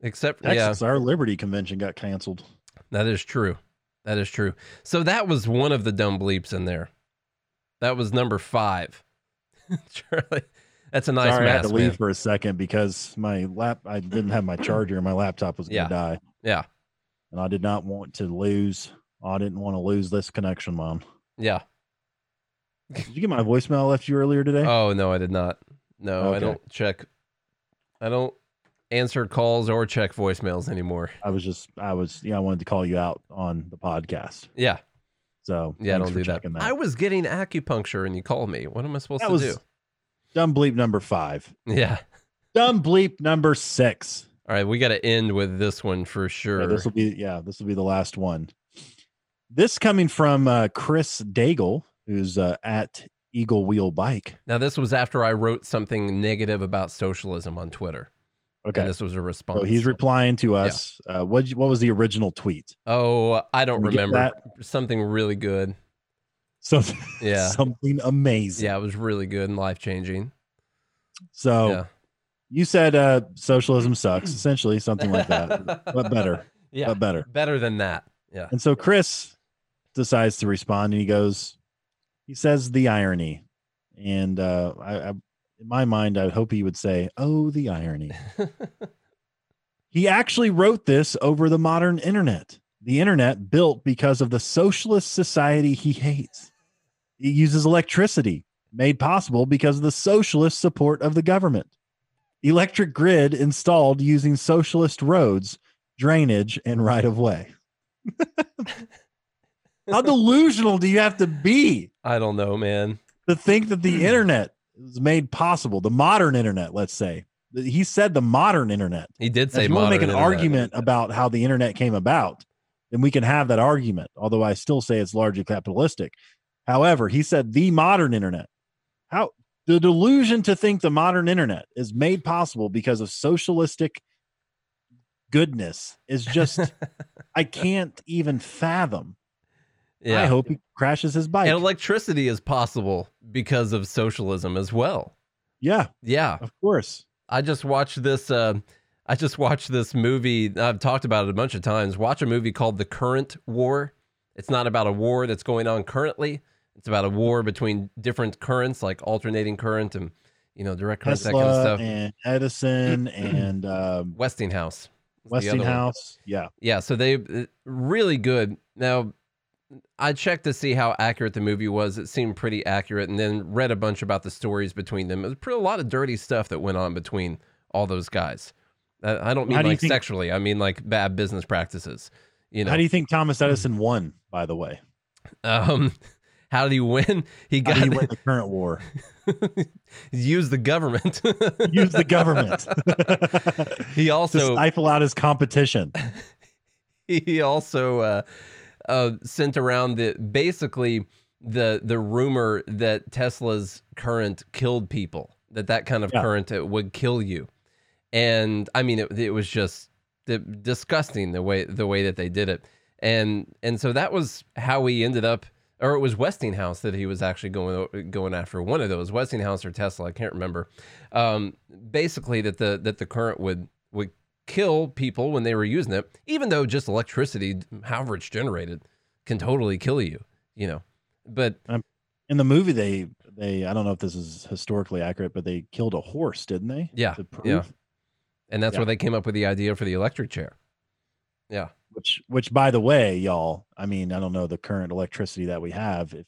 B: Except,
C: Texas,
B: yeah.
C: our Liberty Convention got canceled.
B: That is true. That is true. So that was one of the dumb bleeps in there. That was number five. Charlie, that's a nice
C: Sorry, I had
B: mask,
C: to leave
B: man.
C: for a second because my lap I didn't have my charger and my laptop was gonna die.
B: Yeah,
C: And I did not want to lose I didn't want to lose this connection, Mom.
B: yeah.
C: Did you get my voicemail I left you earlier today?
B: Oh no, I did not. No, I don't check. I don't answer calls or check voicemails anymore.
C: I was just I was yeah, I wanted to call you out on the podcast.
B: Yeah,
C: So
B: yeah. Don't do that.
C: that.
B: I was getting acupuncture and you called me. What am I supposed
C: that
B: to do?
C: dumb bleep number five.
B: Yeah.
C: Dumb bleep number six.
B: All right, we got to end with this one for sure.
C: Yeah, this will be yeah, this will be the last one. This coming from uh, Chris Daigle, who's uh, at Eagle Wheel Bike.
B: now, this was after I wrote something negative about socialism on Twitter.
C: Okay,
B: And this was a response.
C: so he's replying to us. Uh, what what was the original tweet?
B: oh, I don't remember. Something really good.
C: So
B: Yeah.
C: something amazing.
B: Yeah, it was really good and life changing.
C: So
B: yeah.
C: you said uh, socialism sucks, essentially something like that, but better,
B: Yeah.
C: but better.
B: Better than that. Yeah.
C: And so Chris decides to respond, and he goes, he says the irony, and uh, I, I, in my mind, I hope he would say, "Oh, the irony." he actually wrote this over the modern internet, the internet built because of the socialist society he hates. He uses electricity, made possible because of the socialist support of the government. Electric grid installed using socialist roads, drainage, and right of way. How delusional do you have to be
B: I don't know, man.
C: to think that the internet is made possible? The modern internet, let's say. He said the modern internet.
B: He did
C: If
B: say
C: you want to make an
B: internet.
C: argument about how the internet came about, then we can have that argument. Although I still say it's largely capitalistic. However, he said the modern internet. How the delusion to think the modern internet is made possible because of socialistic goodness is just I can't even fathom.
B: Yeah.
C: I hope he crashes his bike.
B: And electricity is possible because of socialism as well.
C: yeah,
B: Yeah.
C: of course.
B: I just watched this. Uh, I just watched this movie. I've talked about it a bunch of times. Watch a movie called The Current War. It's not about a war that's going on currently. It's about a war between different currents, like alternating current and you know direct current, that kind of
C: Tesla
B: stuff.
C: and Edison and um,
B: Westinghouse. is the other one.
C: Westinghouse. Yeah.
B: Yeah, so they uh, really good. Now, I checked to see how accurate the movie was. It seemed pretty accurate, and then read a bunch about the stories between them. It was pretty, a lot of dirty stuff that went on between all those guys. Uh, I don't mean
C: do
B: like
C: think-
B: sexually. I mean like bad business practices. You know,
C: How do you think Thomas Edison won, by the way?
B: um, how did he win? He got
C: he win the current war?
B: used the government.
C: Use the government
B: he
C: to
B: also
C: stifle out his competition.
B: he also uh, uh, sent around the basically the the rumor that Tesla's current killed people. That that kind of
C: Yeah.
B: current uh, would kill you, and I mean it, it was just di- disgusting the way the way that they did it, and and so that was how we ended up. Or it was Westinghouse that he was actually going going after. One of those, Westinghouse or Tesla, I can't remember. Um, basically, that the that the current would kill people when they were using it, even though just electricity, however it's generated, can totally kill you, you know. But um,
C: In the movie, they they I don't know if this is historically accurate, but they killed a horse, didn't they?
B: Yeah, yeah. and that's
C: Yeah.
B: where they came up with the idea for the electric chair. Yeah.
C: Which which by the way, y'all, I mean, I don't know the current electricity that we have. If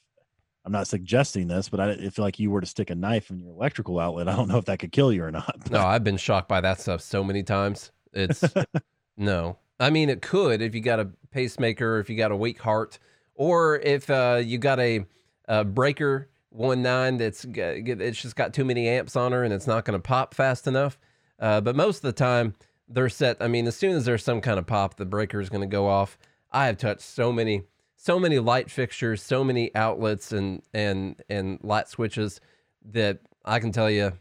C: I'm not suggesting this, but I if like you were to stick a knife in your electrical outlet, I don't know if that could kill you or not.
B: No, I've been shocked by that stuff so many times. It's no. I mean, it could if you got a pacemaker, if you got a weak heart, or if uh, you got a, a breaker one nine that's it's just got too many amps on her and it's not going to pop fast enough. Uh, but most of the time, they're set. I mean, as soon as there's some kind of pop, the breaker is going to go off. I have touched so many, so many light fixtures, so many outlets and and and light switches that I can tell you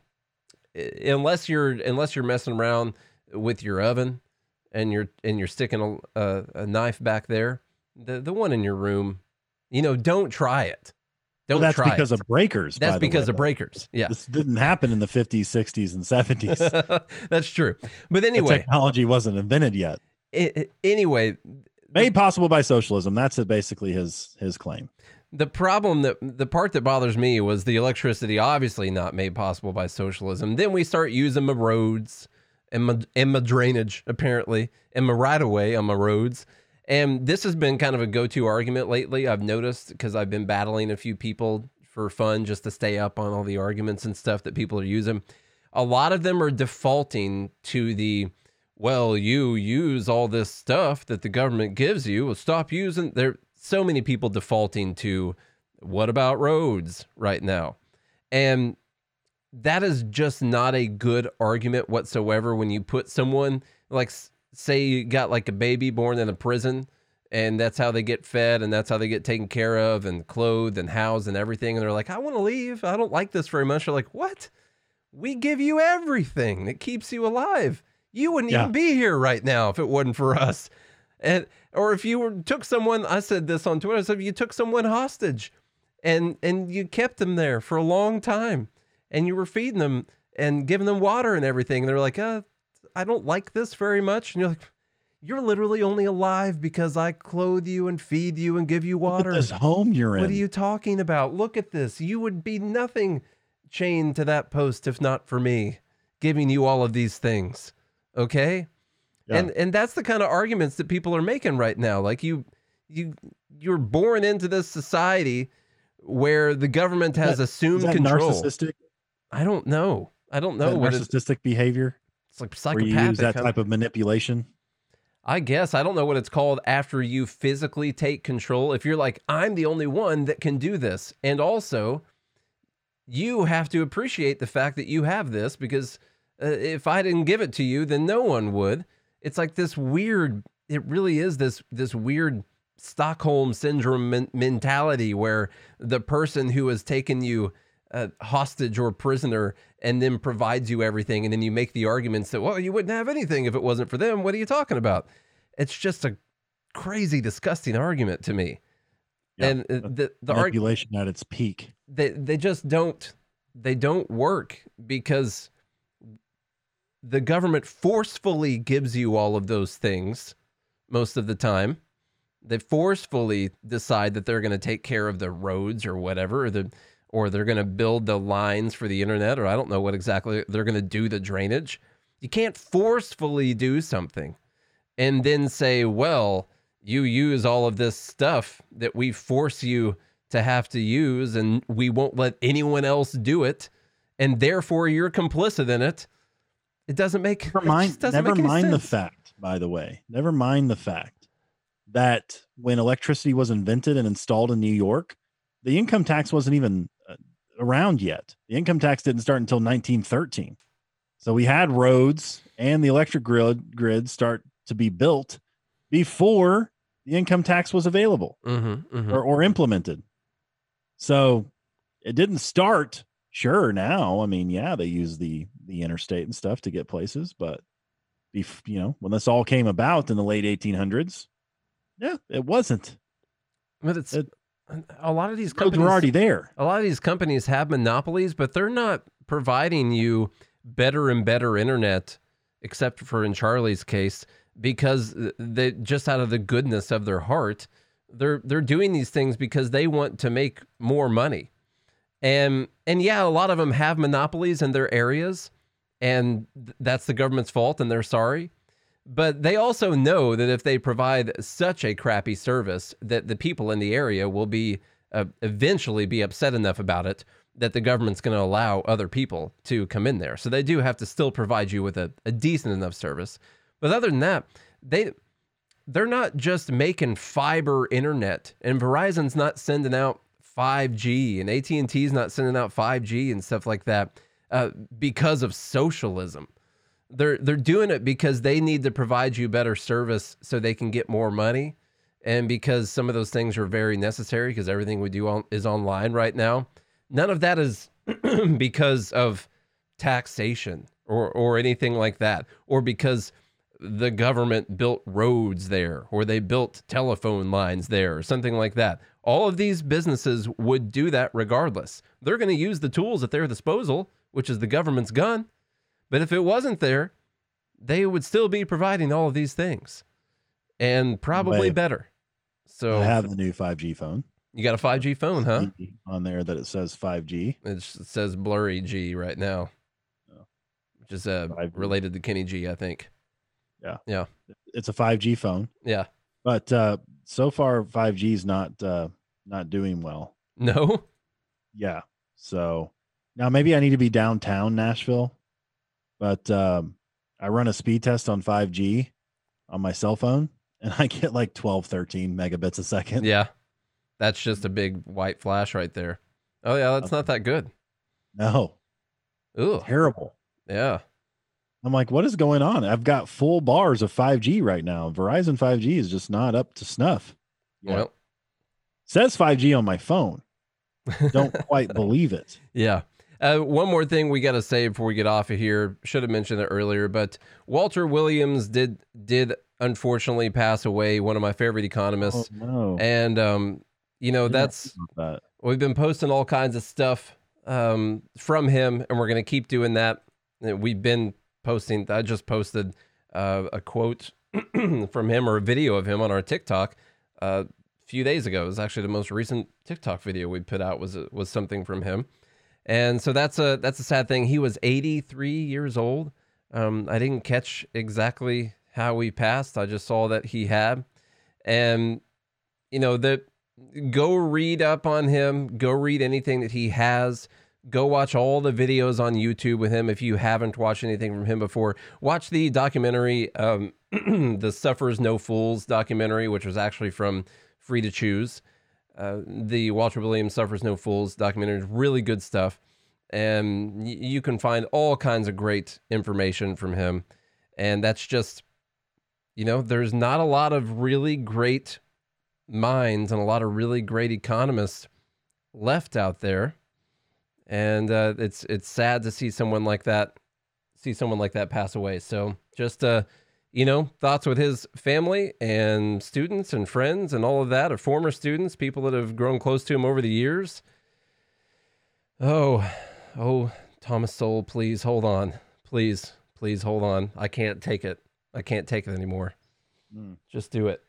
B: unless you're unless you're messing around with your oven and you're and you're sticking a, a, a knife back there, the the one in your room, you know, don't try it. Don't
C: Well, that's because
B: it.
C: of breakers.
B: That's
C: by the
B: because
C: way.
B: of breakers. Yeah,
C: This didn't happen in the 50s, 60s, and 70s.
B: that's true. But
C: The
B: anyway,
C: technology wasn't invented yet.
B: I- I- anyway,
C: Made possible by socialism. That's basically his his claim.
B: The problem that the part that bothers me was the electricity obviously not made possible by socialism. Then we start using the roads and my, and my drainage apparently and my right of way on my roads. And this has been kind of a go-to argument lately. I've noticed because I've been battling a few people for fun just to stay up on all the arguments and stuff that people are using. A lot of them are defaulting to the well, you use all this stuff that the government gives you. Well, stop using. There are so many people defaulting to what about roads right now? And that is just not a good argument whatsoever when you put someone like say you got like a baby born in a prison and that's how they get fed and that's how they get taken care of and clothed and housed and everything and they're like I want to leave. I don't like this very much. They're like, "What? We give you everything that keeps you alive." You wouldn't yeah. even be here right now if it wasn't for us. And or if you were, took someone, I said this on Twitter. I said you took someone hostage, and and you kept them there for a long time, and you were feeding them and giving them water and everything. And they're like, uh, I don't like this very much. And you're like, you're literally only alive because I clothe you and feed you and give you water.
C: this home you're in.
B: What are you talking about? Look at this. You would be nothing chained to that post if not for me giving you all of these things. Okay? Yeah. And and that's the kind of arguments that people are making right now. Like you you you're born into this society where the government has
C: that,
B: assumed control.
C: Narcissistic?
B: I don't know. I don't know
C: what narcissistic behavior.
B: It's like psychopathic. Where you use
C: that type of manipulation.
B: I guess I don't know what it's called after you physically take control. If you're like, I'm the only one that can do this, and also you have to appreciate the fact that you have this because uh, if I didn't give it to you, then no one would. It's like this weird. It really is this this weird Stockholm syndrome men- mentality where the person who has taken you uh, hostage or prisoner and then provides you everything, and then you make the arguments that well, you wouldn't have anything if it wasn't for them. What are you talking about? It's just a crazy, disgusting argument to me. And uh, the the
C: manipulation arg- at its peak.
B: They they just don't they don't work because the government forcefully gives you all of those things most of the time. They forcefully decide that they're going to take care of the roads or whatever, or the or they're going to build the lines for the internet, or I don't know what exactly they're going to do the drainage. You can't forcefully do something and then say, well, you use all of this stuff that we force you to have to use, and we won't let anyone else do it, and therefore you're complicit in it it doesn't make
C: never mind. Never mind the fact, by the way. Never mind the fact that when electricity was invented and installed in New York, the income tax wasn't even around yet. The income tax didn't start until 1913. So we had roads and the electric grid grid start to be built before the income tax was available
B: mm-hmm, mm-hmm.
C: Or, or implemented. So it didn't start sure now i mean yeah they use the the interstate and stuff to get places but if you know when this all came about in the late 1800s yeah it wasn't
B: but it's it, a lot of these companies
C: are already there
B: a lot of these companies have monopolies but they're not providing you better and better internet except for in charlie's case because they just out of the goodness of their heart they're they're doing these things because they want to make more money and and yeah, a lot of them have monopolies in their areas, and that's the government's fault, and they're sorry. But they also know that if they provide such a crappy service, that the people in the area will be uh, eventually be upset enough about it that the government's going to allow other people to come in there. So they do have to still provide you with a, a decent enough service. But other than that, they they're not just making fiber internet, and Verizon's not sending out 5G and AT and T's not sending out 5G and stuff like that uh, because of socialism. They're they're doing it because they need to provide you better service so they can get more money, and because some of those things are very necessary because everything we do on, is online right now. None of that is because of taxation or or anything like that, or because the government built roads there or they built telephone lines there or something like that. All of these businesses would do that regardless. They're going to use the tools at their disposal, which is the government's gun. But if it wasn't there, they would still be providing all of these things. and probably better. So
C: I have the new 5G phone
B: you got a 5G phone, huh?
C: on there that it says 5G.
B: It says blurry G right now,
C: Oh.
B: which is uh,
C: 5G.
B: related to Kenny G, I think. Yeah. Yeah.
C: It's a 5G phone,
B: Yeah.
C: but uh, so far 5G is not uh, not doing well.
B: No.
C: Yeah. So now maybe I need to be downtown Nashville, but um, I run a speed test on 5G on my cell phone and I get like 12, 13 megabits a second.
B: Yeah. That's just a big white flash right there. Oh yeah, that's not that good.
C: No,
B: Ooh.
C: terrible.
B: Yeah.
C: I'm like, what is going on? I've got full bars of 5G right now. Verizon 5G is just not up to snuff. Yeah.
B: Well,
C: Says 5G on my phone. Don't quite believe it.
B: Yeah. Uh, one more thing we got to say before we get off of here. Should have mentioned it earlier, but Walter Williams did did unfortunately pass away. One of my favorite
C: Oh,
B: economists,
C: no.
B: and um, you know that's
C: But
B: we've been posting all kinds of stuff um, from him, and we're gonna keep doing that. We've been posting. I just posted uh, a quote from him or a video of him on our TikTok uh, a few days ago. It was actually the most recent TikTok video we put out was was something from him, and so that's a that's a sad thing. He was 83 years old. Um, I didn't catch exactly how he passed. I just saw that he had, and you know the go read up on him. Go read anything that he has. Go watch all the videos on YouTube with him if you haven't watched anything from him before. Watch the documentary, um, the Suffers No Fools documentary, which was actually from Free to Choose. Uh, the Walter Williams Suffers No Fools documentary is really good stuff. And y- you can find all kinds of great information from him. And that's just, you know, there's not a lot of really great minds and a lot of really great economists left out there, and uh, it's it's sad to see someone like that see someone like that pass away. So just uh, you know, thoughts with his family and students and friends and all of that, or former students, people that have grown close to him over the years. Oh, oh, Thomas Sowell, please hold on, please, please hold on. I can't take it. I can't take it anymore.
C: Mm.
B: Just do it.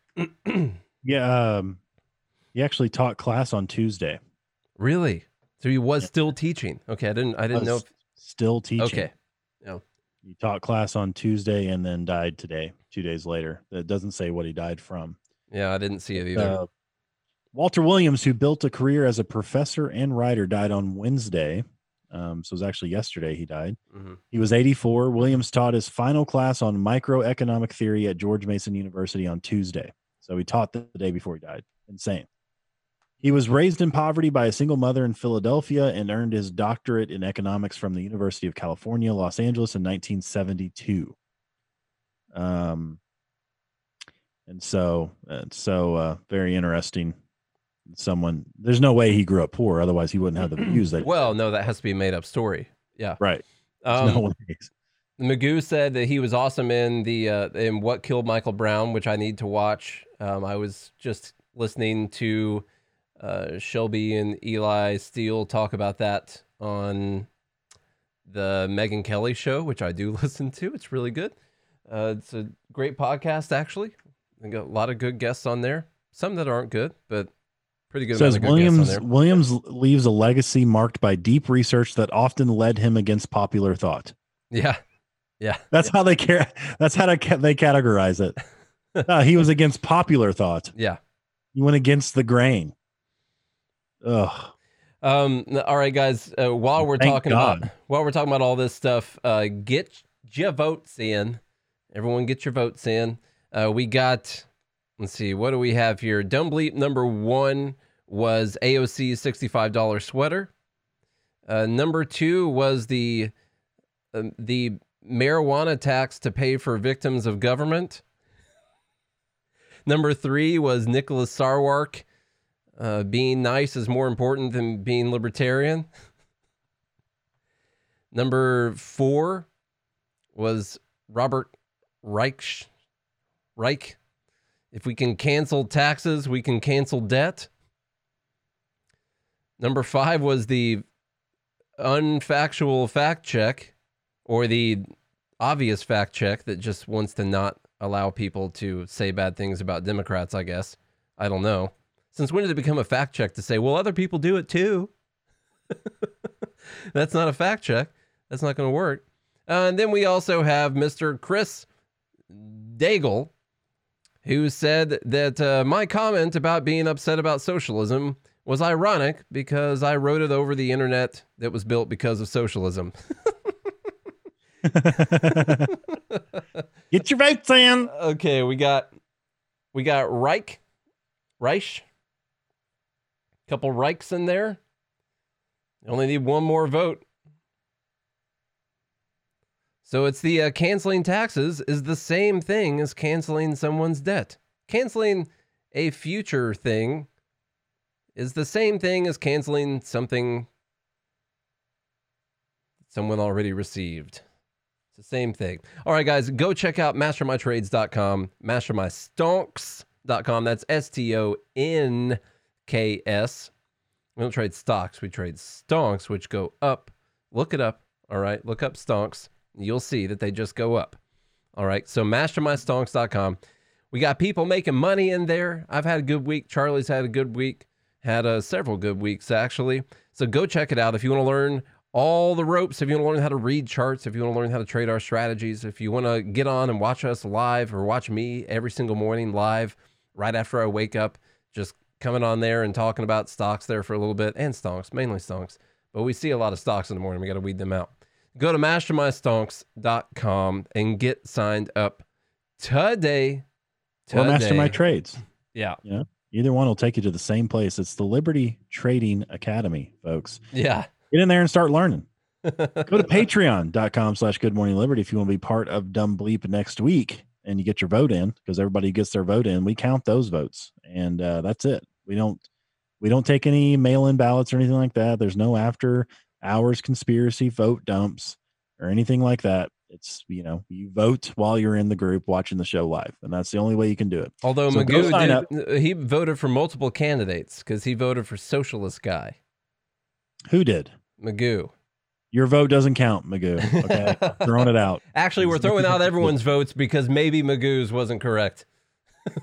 C: yeah, um, he actually taught class on Tuesday.
B: Really? So he was still teaching. Okay, I didn't. I didn't know. If,
C: still teaching.
B: okay,
C: He taught class on Tuesday and then died today, two days later. It doesn't say what he died from.
B: yeah, I didn't see it either.
C: Uh, Walter Williams, who built a career as a professor and writer, died on Wednesday. Um, so it was actually yesterday he died.
B: Mhm.
C: He was 84. Williams taught his final class on microeconomic theory at George Mason University on Tuesday. So he taught the day before he died. Insane. He was raised in poverty by a single mother in Philadelphia and earned his doctorate in economics from the University of California, Los Angeles in 1972. Um, and so, uh, so uh, very interesting. Someone, there's no way he grew up poor, otherwise he wouldn't have the views that.
B: Well, no, that has to be a made up story. Yeah.
C: right.
B: Um,
C: no way.
B: Magoo said that he was awesome in the uh, in What Killed Michael Brown, which I need to watch. Um, I was just listening to uh, Shelby and Eli Steele talk about that on the Megyn Kelly show, which I do listen to. It's really good. Uh, it's a great podcast, actually. We got a lot of good guests on there. Some that aren't good, but pretty good.
C: says
B: good
C: Williams. Williams leaves a legacy marked by deep research that often led him against popular thought.
B: Yeah, yeah.
C: That's how they care. That's how they, they categorize it. Uh, he was against popular thought.
B: Yeah.
C: He went against the grain. Ugh.
B: Um. All right, guys. Uh, while we're
C: Thank
B: talking
C: God.
B: about while we're talking about all this stuff, uh, get your votes in. Everyone, get your votes in. Uh, we got. Let's see. What do we have here? Dumb bleep number one was AOC's sixty-five dollar sweater. Uh, number two was the um, the marijuana tax to pay for victims of government. Number three was Nicholas Sarwark. Uh, being nice is more important than being libertarian. Number four was Robert Reich. Reich. If we can cancel taxes, we can cancel debt. Number five was the unfactual fact check or the obvious fact check that just wants to not allow people to say bad things about Democrats, I guess. I don't know. Since when did it become a fact check to say, well, other people do it too? That's not a fact check. That's not going to work. Uh, and then we also have Mr. Chris Daigle, who said that uh, my comment about being upset about socialism was ironic because I wrote it over the internet that was built because of socialism.
C: Get your votes in.
B: okay, we got we got Reich, Reich, couple Reichs in there. Only need one more vote. So it's the uh, canceling taxes is the same thing as canceling someone's debt. Canceling a future thing is the same thing as canceling something someone already received. It's the same thing. All right, guys, go check out mastermytrades.com, mastermystonks.com. That's S T O N K S. We don't trade stocks, we trade stonks, which go up. Look it up. All right, look up stonks. You'll see that they just go up. All right, so mastermystonks.com. We got people making money in there. I've had a good week. Charlie's had a good week, had uh, several good weeks, actually. So go check it out if you want to learn all the ropes, if you want to learn how to read charts, if you want to learn how to trade our strategies, if you want to get on and watch us live or watch me every single morning live right after I wake up, just coming on there and talking about stocks there for a little bit and stonks, mainly stonks. But we see a lot of stocks in the morning. We got to weed them out. Go to mastermystonks.com and get signed up today.
C: Or master my
B: Today.
C: trades.
B: Yeah.
C: Either one will take you to the same place. It's the Liberty Trading Academy, folks.
B: Yeah.
C: Get in there and start learning. Go to patreon.com slash good morning liberty if you want to be part of Dumb Bleep next week and you get your vote in because everybody gets their vote in. We count those votes and uh, that's it. We don't we don't take any mail-in ballots or anything like that. There's no after hours conspiracy vote dumps or anything like that. It's you know, you vote while you're in the group watching the show live, and that's the only way you can do it.
B: Although
C: So go sign up.
B: Magoo did, he voted for multiple candidates because he voted for socialist guy
C: Who did?
B: Magoo.
C: Your vote doesn't count, Magoo. Okay, throwing it out.
B: Actually, we're throwing out everyone's votes because maybe Magoo's wasn't correct.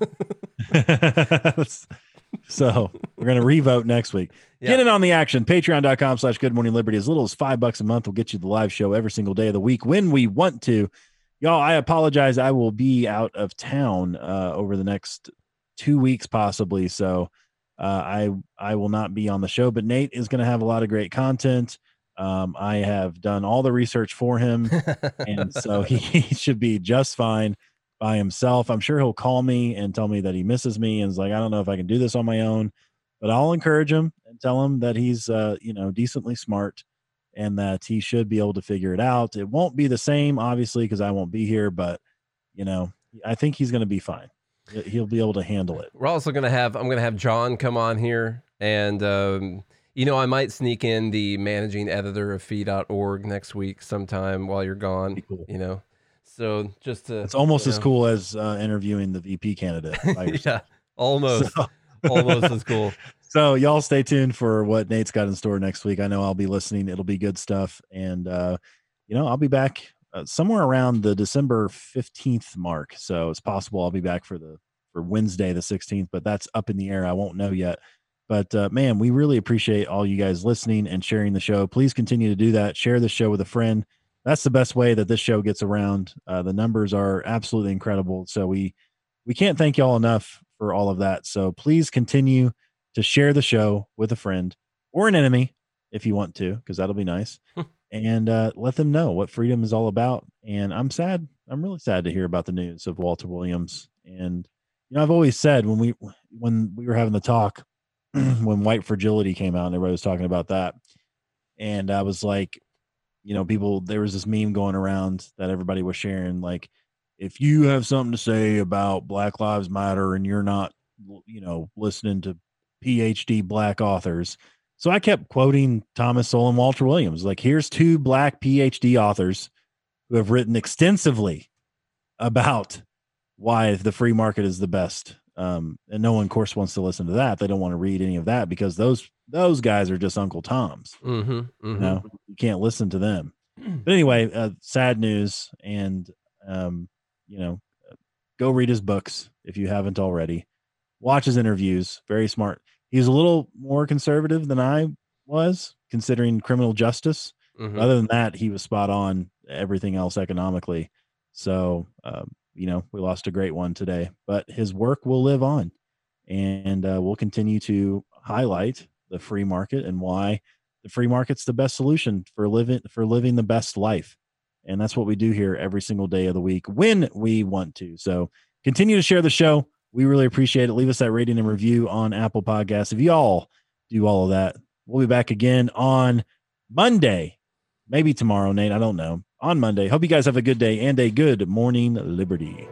C: so we're gonna revote next week.
B: Yeah.
C: Get in on the action. Patreon.com slash good morning liberty. As little as five bucks a month will get you the live show every single day of the week when we want to. Y'all, I apologize. I will be out of town uh, over the next two weeks, possibly. So uh, I I will not be on the show, but Nate is going to have a lot of great content. Um, I have done all the research for him, and so he, he should be just fine by himself. I'm sure he'll call me and tell me that he misses me and is like, I don't know if I can do this on my own, but I'll encourage him and tell him that he's, uh, you know, decently smart and that he should be able to figure it out. It won't be the same, obviously, because I won't be here, but you know, I think he's going to be fine. He- He'll be able to handle it.
B: We're also gonna have I'm gonna have John come on here, and um, you know I might sneak in the managing editor of Fee.org next week sometime while you're gone.
C: Cool.
B: You know, so just to
C: It's almost
B: you
C: as cool as uh, interviewing the VP candidate.
B: yeah, almost
C: So-
B: almost as cool.
C: So y'all stay tuned for what Nate's got in store next week. I know I'll be listening. It'll be good stuff. And uh, you know, I'll be back uh, somewhere around the December 15th mark. So it's possible I'll be back for the for Wednesday the 16th, but that's up in the air. I won't know yet. But uh, man, we really appreciate all you guys listening and sharing the show. Please continue to do that. Share the show with a friend. That's the best way that this show gets around. Uh, the numbers are absolutely incredible. So we we can't thank y'all enough for all of that. So please continue to share the show with a friend or an enemy if you want to, because that'll be nice. and uh, let them know what freedom is all about. And I'm sad. I'm really sad to hear about the news of Walter Williams. And you know, I've always said when we when we were having the talk when white fragility came out and everybody was talking about that, and I was like, you know, people there was this meme going around that everybody was sharing, like, if you have something to say about Black Lives Matter and you're not, you know, listening to PhD black authors. So I kept quoting Thomas Sowell and Walter Williams. Like, here's two black PhD authors who have written extensively about why the free market is the best. Um, and no one, of course, wants to listen to that. They don't want to read any of that because those those guys are just Uncle Toms.
B: Mm-hmm,
C: You
B: mm-hmm.
C: know, you can't listen to them. But anyway, uh, sad news, and um, you know, go read his books if you haven't already. Watch his interviews. Very smart. He's a little more conservative than I was, considering criminal justice.
B: Mhm.
C: Other than that, he was spot on everything else economically. So, um, you know, we lost a great one today, but his work will live on. And uh, we'll continue to highlight the free market and why the free market's the best solution for living for living the best life. And that's what we do here every single day of the week when we want to. So continue to share the show. We really appreciate it. Leave us that rating and review on Apple Podcasts. If you all do all of that, we'll be back again on Monday. Maybe tomorrow, Nate. I don't know. On Monday. Hope you guys have a good day and a good morning, Liberty.